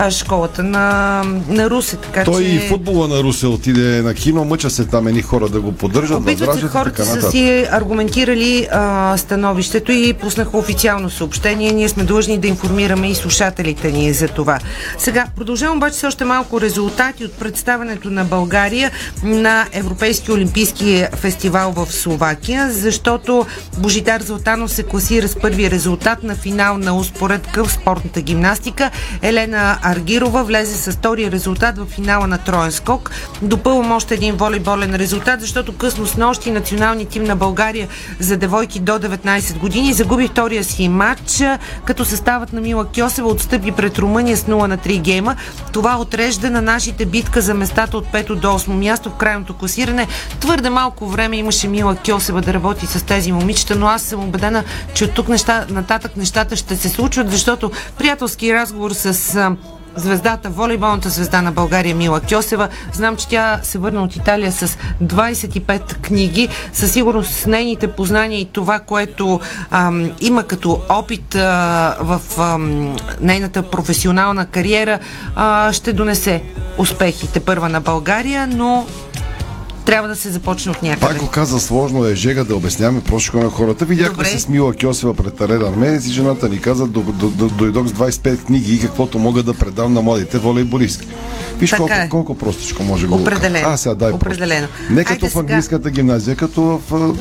школата на, на Русе. Така Той че... и футбола на Русе отиде на кино, мъча се там едни хора да го поддържат, Опитват се хората са си аргументирали а, становището и пуснаха официално съобщение. Ние сме длъжни да информираме и слушателите ни за това. Сега, продължавам обаче с още малко резултати от представянето на България на Европейски олимпийски фестивал в Словакия, защото Божидар Златанов се класира с първи резултат на финал на успоредка в спортната гимнастика. Елена Аргирова влезе с втори резултат в финала на троен скок. Допълвам още един волейболен резултат, защото късно с нощи националният тим на България за девойки до 19 години загуби втория си матч, като съставът на Мила Кьосева отстъпи пред Румъния с 0 на 3 гейма. Това отрежда на нашите битка за местата от 5 до 8 място в крайното класиране. Твърде малко време имаше Мила Кьосева да работи с тези момичета, но аз съм убедена, че от тук неща, нататък нещата ще се случват, защото приятелски разговор с звездата, волейболната звезда на България Мила Кьосева. Знам, че тя се върна от Италия с 25 книги. Със сигурност с нейните познания и това, което ам, има като опит а, в ам, нейната професионална кариера, а, ще донесе успехите първа на България, но трябва да се започне от някъде. Пак го каза, сложно е жега да обясняваме прошко на хората. Видяхме се с Мила Кьосева пред Арена Арменец и жената ни каза, «До- до- до- дойдох с 25 книги и каквото мога да предам на младите волейболистки. Виж Така колко, е. колко простичко може го Определено. А, сега дай Определено. просто. Не като Айде в сега. английската гимназия, като в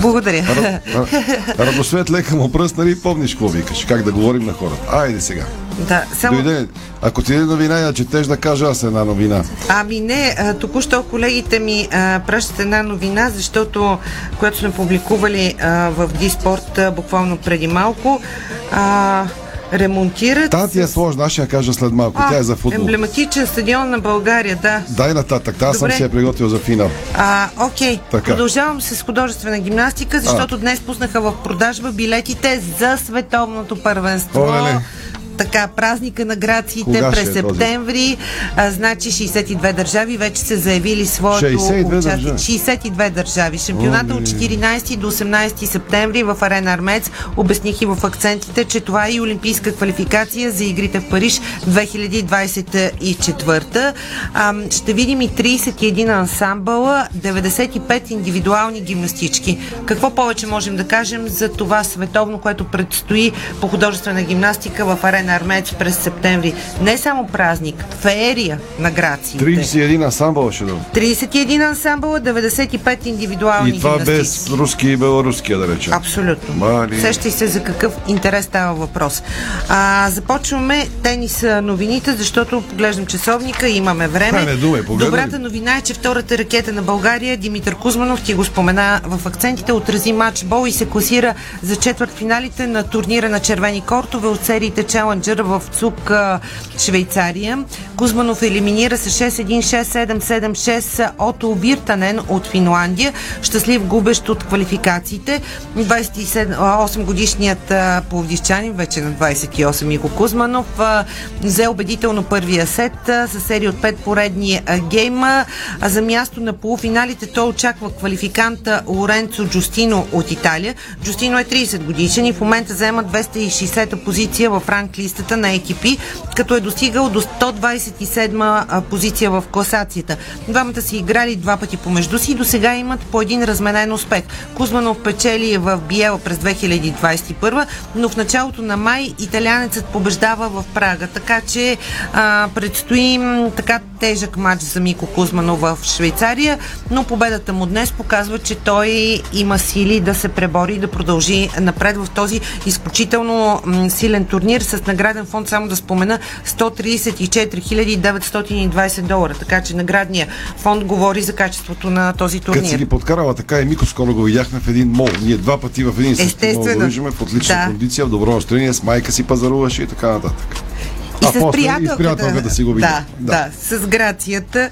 Благодаря. Ра- ра- Радосвет лека му пръст, нали помниш какво викаш, как да говорим на хората. Айде сега. Да, само... Дойде, ако ти е новина, я четеш да кажа аз една новина. Ами не, а, току-що колегите ми а, пращат една новина, защото, която сме публикували а, в Диспорт а, буквално преди малко, а, ремонтират Та ти е сложна, аз ще я кажа след малко. Тя е за футбол. емблематичен стадион на България, да. Дай нататък, аз съм си я приготвил за финал. А, окей, Така. продължавам с художествена гимнастика, защото днес пуснаха в продажба билетите за световното първенство. Оле-ле. Така, празника на грациите Кога през е септември. А, значи 62 държави вече са заявили своето 62 участие. държави? 62 държави. Шампионата от 14 до 18 септември в Арена Армец. Обясних и в акцентите, че това е и олимпийска квалификация за игрите в Париж 2024. А, ще видим и 31 ансамбъла, 95 индивидуални гимнастички. Какво повече можем да кажем за това световно, което предстои по художествена гимнастика в Арена Армец през септември? Не само празник, феерия на грациите. 31 ансамбъл ще дам. 31 ансамбъла, 95 индивидуални И това без руски и белоруския, да речем. Абсолютно. Мали. Сещай се за какъв интерес става въпрос. А, започваме тенис новините, защото поглеждам часовника и имаме време. Думай, погледай. Добрата новина е, че втората ракета на България, Димитър Кузманов, ти го спомена в акцентите, отрази матч бол и се класира за четвърт финалите на турнира на червени кортове от сериите Challenger в ЦУК Швейцария. Кузманов елиминира с 6-1, 6-7, 7-6 Ото Виртанен от Финландия. Щастлив губещ от квалификациите. 28 годишният пловдивчанин, вече на 28 Мико Кузманов, взе убедително първия сет с серия от 5 поредни гейма. За място на полуфиналите той очаква квалификанта Лоренцо Джустино от Италия. Джустино е 30 годишен и в момента заема 260-та позиция в ранг листата на екипи, като е достигал до 127-ма а, позиция в класацията. Двамата си играли два пъти помежду си и до сега имат по един разменен успех. Кузманов печели в Биела през 2021, но в началото на май италианецът побеждава в Прага, така че а, предстои така тежък матч за Мико Кузманов в Швейцария, но победата му днес показва, че той има сили да се пребори и да продължи напред в този изключително силен турнир с награден фонд, само да спомена, 134 920 долара. Така че наградния фонд говори за качеството на този Като си турнир. ги подкарала така и Мико, скоро го видяхме в един мол. Ние два пъти в един същи мол виждаме в отлична Да. кондиция, в добро настроение, с майка си пазаруваше и така нататък. И а с после приятелката. и с приятелката си го видя. Да, да, с грацията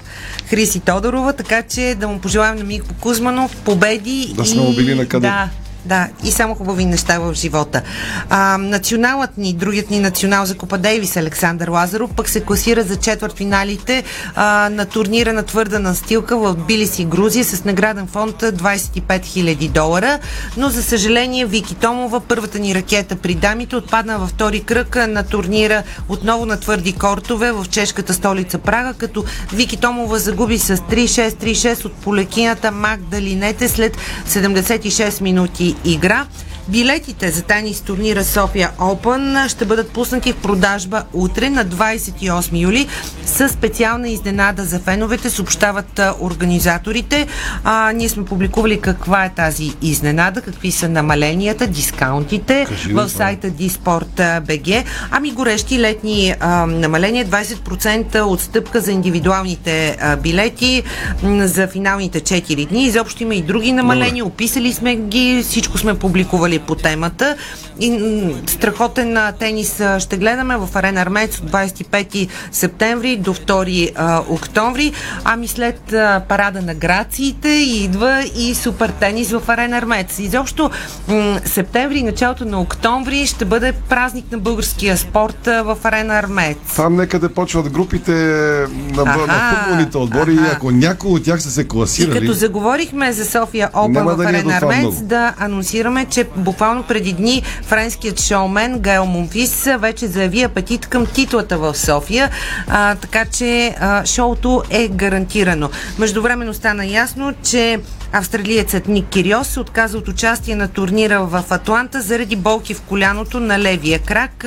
Хриси Тодорова, така че да му пожелаем на Мико Кузманов победи. Да сме му били на къде. Да, да, и само хубави неща в живота. А, националът ни, другият ни национал за Купа Дейвис, Александър Лазаров, пък се класира за четвърт финалите а, на турнира на твърда настилка в Билиси, Грузия, с награден фонд 25 000 долара. Но, за съжаление, Вики Томова, първата ни ракета при дамите, отпадна във втори кръг на турнира отново на твърди кортове в чешката столица Прага, като Вики Томова загуби с 3-6, 3-6 от полекината Магдалинете след 76 минути игра. Билетите за тенис турнира София Open ще бъдат пуснати в продажба утре на 28 юли с специална изненада за феновете, съобщават организаторите. А, ние сме публикували каква е тази изненада, какви са намаленията, дискаунтите Кажи в сайта Disport.bg. Ами горещи летни а, намаления, 20% отстъпка за индивидуалните а, билети за финалните 4 дни. Изобщо има и други намаления, описали сме ги, всичко сме публикували по темата. И страхотен тенис ще гледаме в Арена Армец от 25 септември до 2 а, октомври. Ами след а, парада на грациите идва и супер тенис в Арена Армец. Изобщо м, септември и началото на октомври ще бъде празник на българския спорт а, в Арена Армец. Там некъде почват групите на, Аха, на футболните отбори и ако някои от тях са се И класирали, като заговорихме за София Няма в да е Арена това Армец, да анонсираме, че буквално преди дни френският шоумен Гайл Монфис вече заяви апетит към титлата в София, а, така че а, шоуто е гарантирано. Междувременно стана ясно, че австралиецът Ник Кириос се отказа от участие на турнира в Атланта заради болки в коляното на левия крак.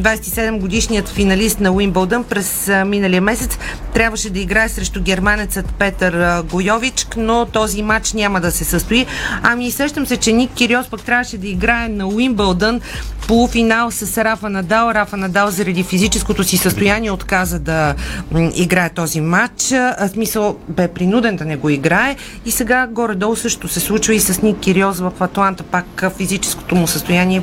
27 годишният финалист на Уимбълдън през миналия месец трябваше да играе срещу германецът Петър Гойович, но този матч няма да се състои. Ами сещам се, че Ник Кириос пък трябваше да играе на Уимбълдън полуфинал с Рафа Надал. Рафа Надал заради физическото си състояние отказа да играе този матч. В смисъл бе принуден да не го играе и сега горе-долу също се случва и с Ник Кириос в Атланта. Пак физическото му състояние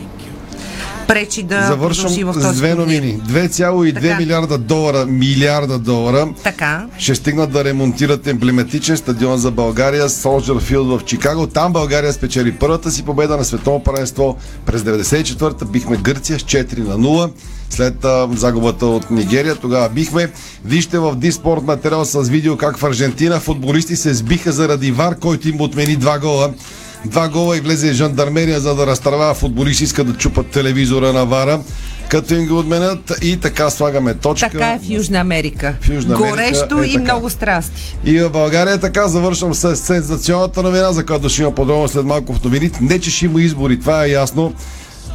пречи да продължи в Завършвам този с две новини. 2,2 Така. милиарда долара, милиарда долара Така. ще стигнат да ремонтират емблематичен стадион за България Soldier Field в Чикаго. Там България спечели първата си победа на световно първенство. През 94-та бихме Гърция с 4 на 0. След а, загубата от Нигерия, тогава бихме. Вижте в Диспорт материал с видео как в Аржентина футболисти се сбиха заради ВАР, който им отмени два гола. Два гола и влезе жандармерия, за да разтърва футболисти, искат да чупат телевизора на Вара. Като им го отменят и така слагаме точка. Така е в Южна Америка. В Южна Америка Горещо е и така. много страсти. И в България така завършвам с сензационната новина, за която ще има подробно след малко в новините. Не, че ще има избори, това е ясно.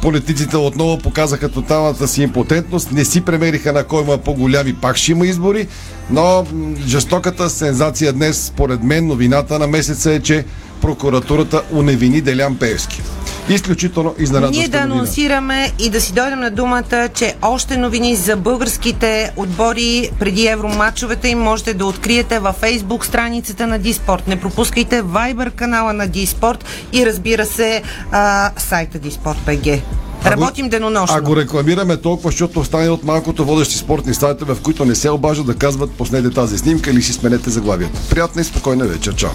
Политиците отново показаха тоталната си импотентност, не си премериха на кой има по-голями, пак ще има избори, но жестоката сензация днес, според мен, новината на месеца е, че прокуратурата уневини Делян Пеевски. Изключително изненадваща Ние да анонсираме и да си дойдем на думата, че още новини за българските отбори преди евроматчовете им можете да откриете във фейсбук страницата на Диспорт. Не пропускайте Viber канала на Диспорт и разбира се а, сайта Диспорт.бг. Работим денонощно. А го рекламираме толкова, защото остане от малкото водещи спортни сайтове, в които не се обажат да казват поснете тази снимка или си сменете заглавието. Приятна и спокойна вечер. Чао!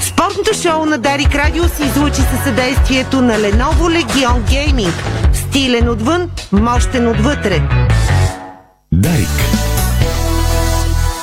Спортното шоу на Дарик Радио се излучи със съдействието на Lenovo Legion Gaming. Стилен отвън, мощен отвътре.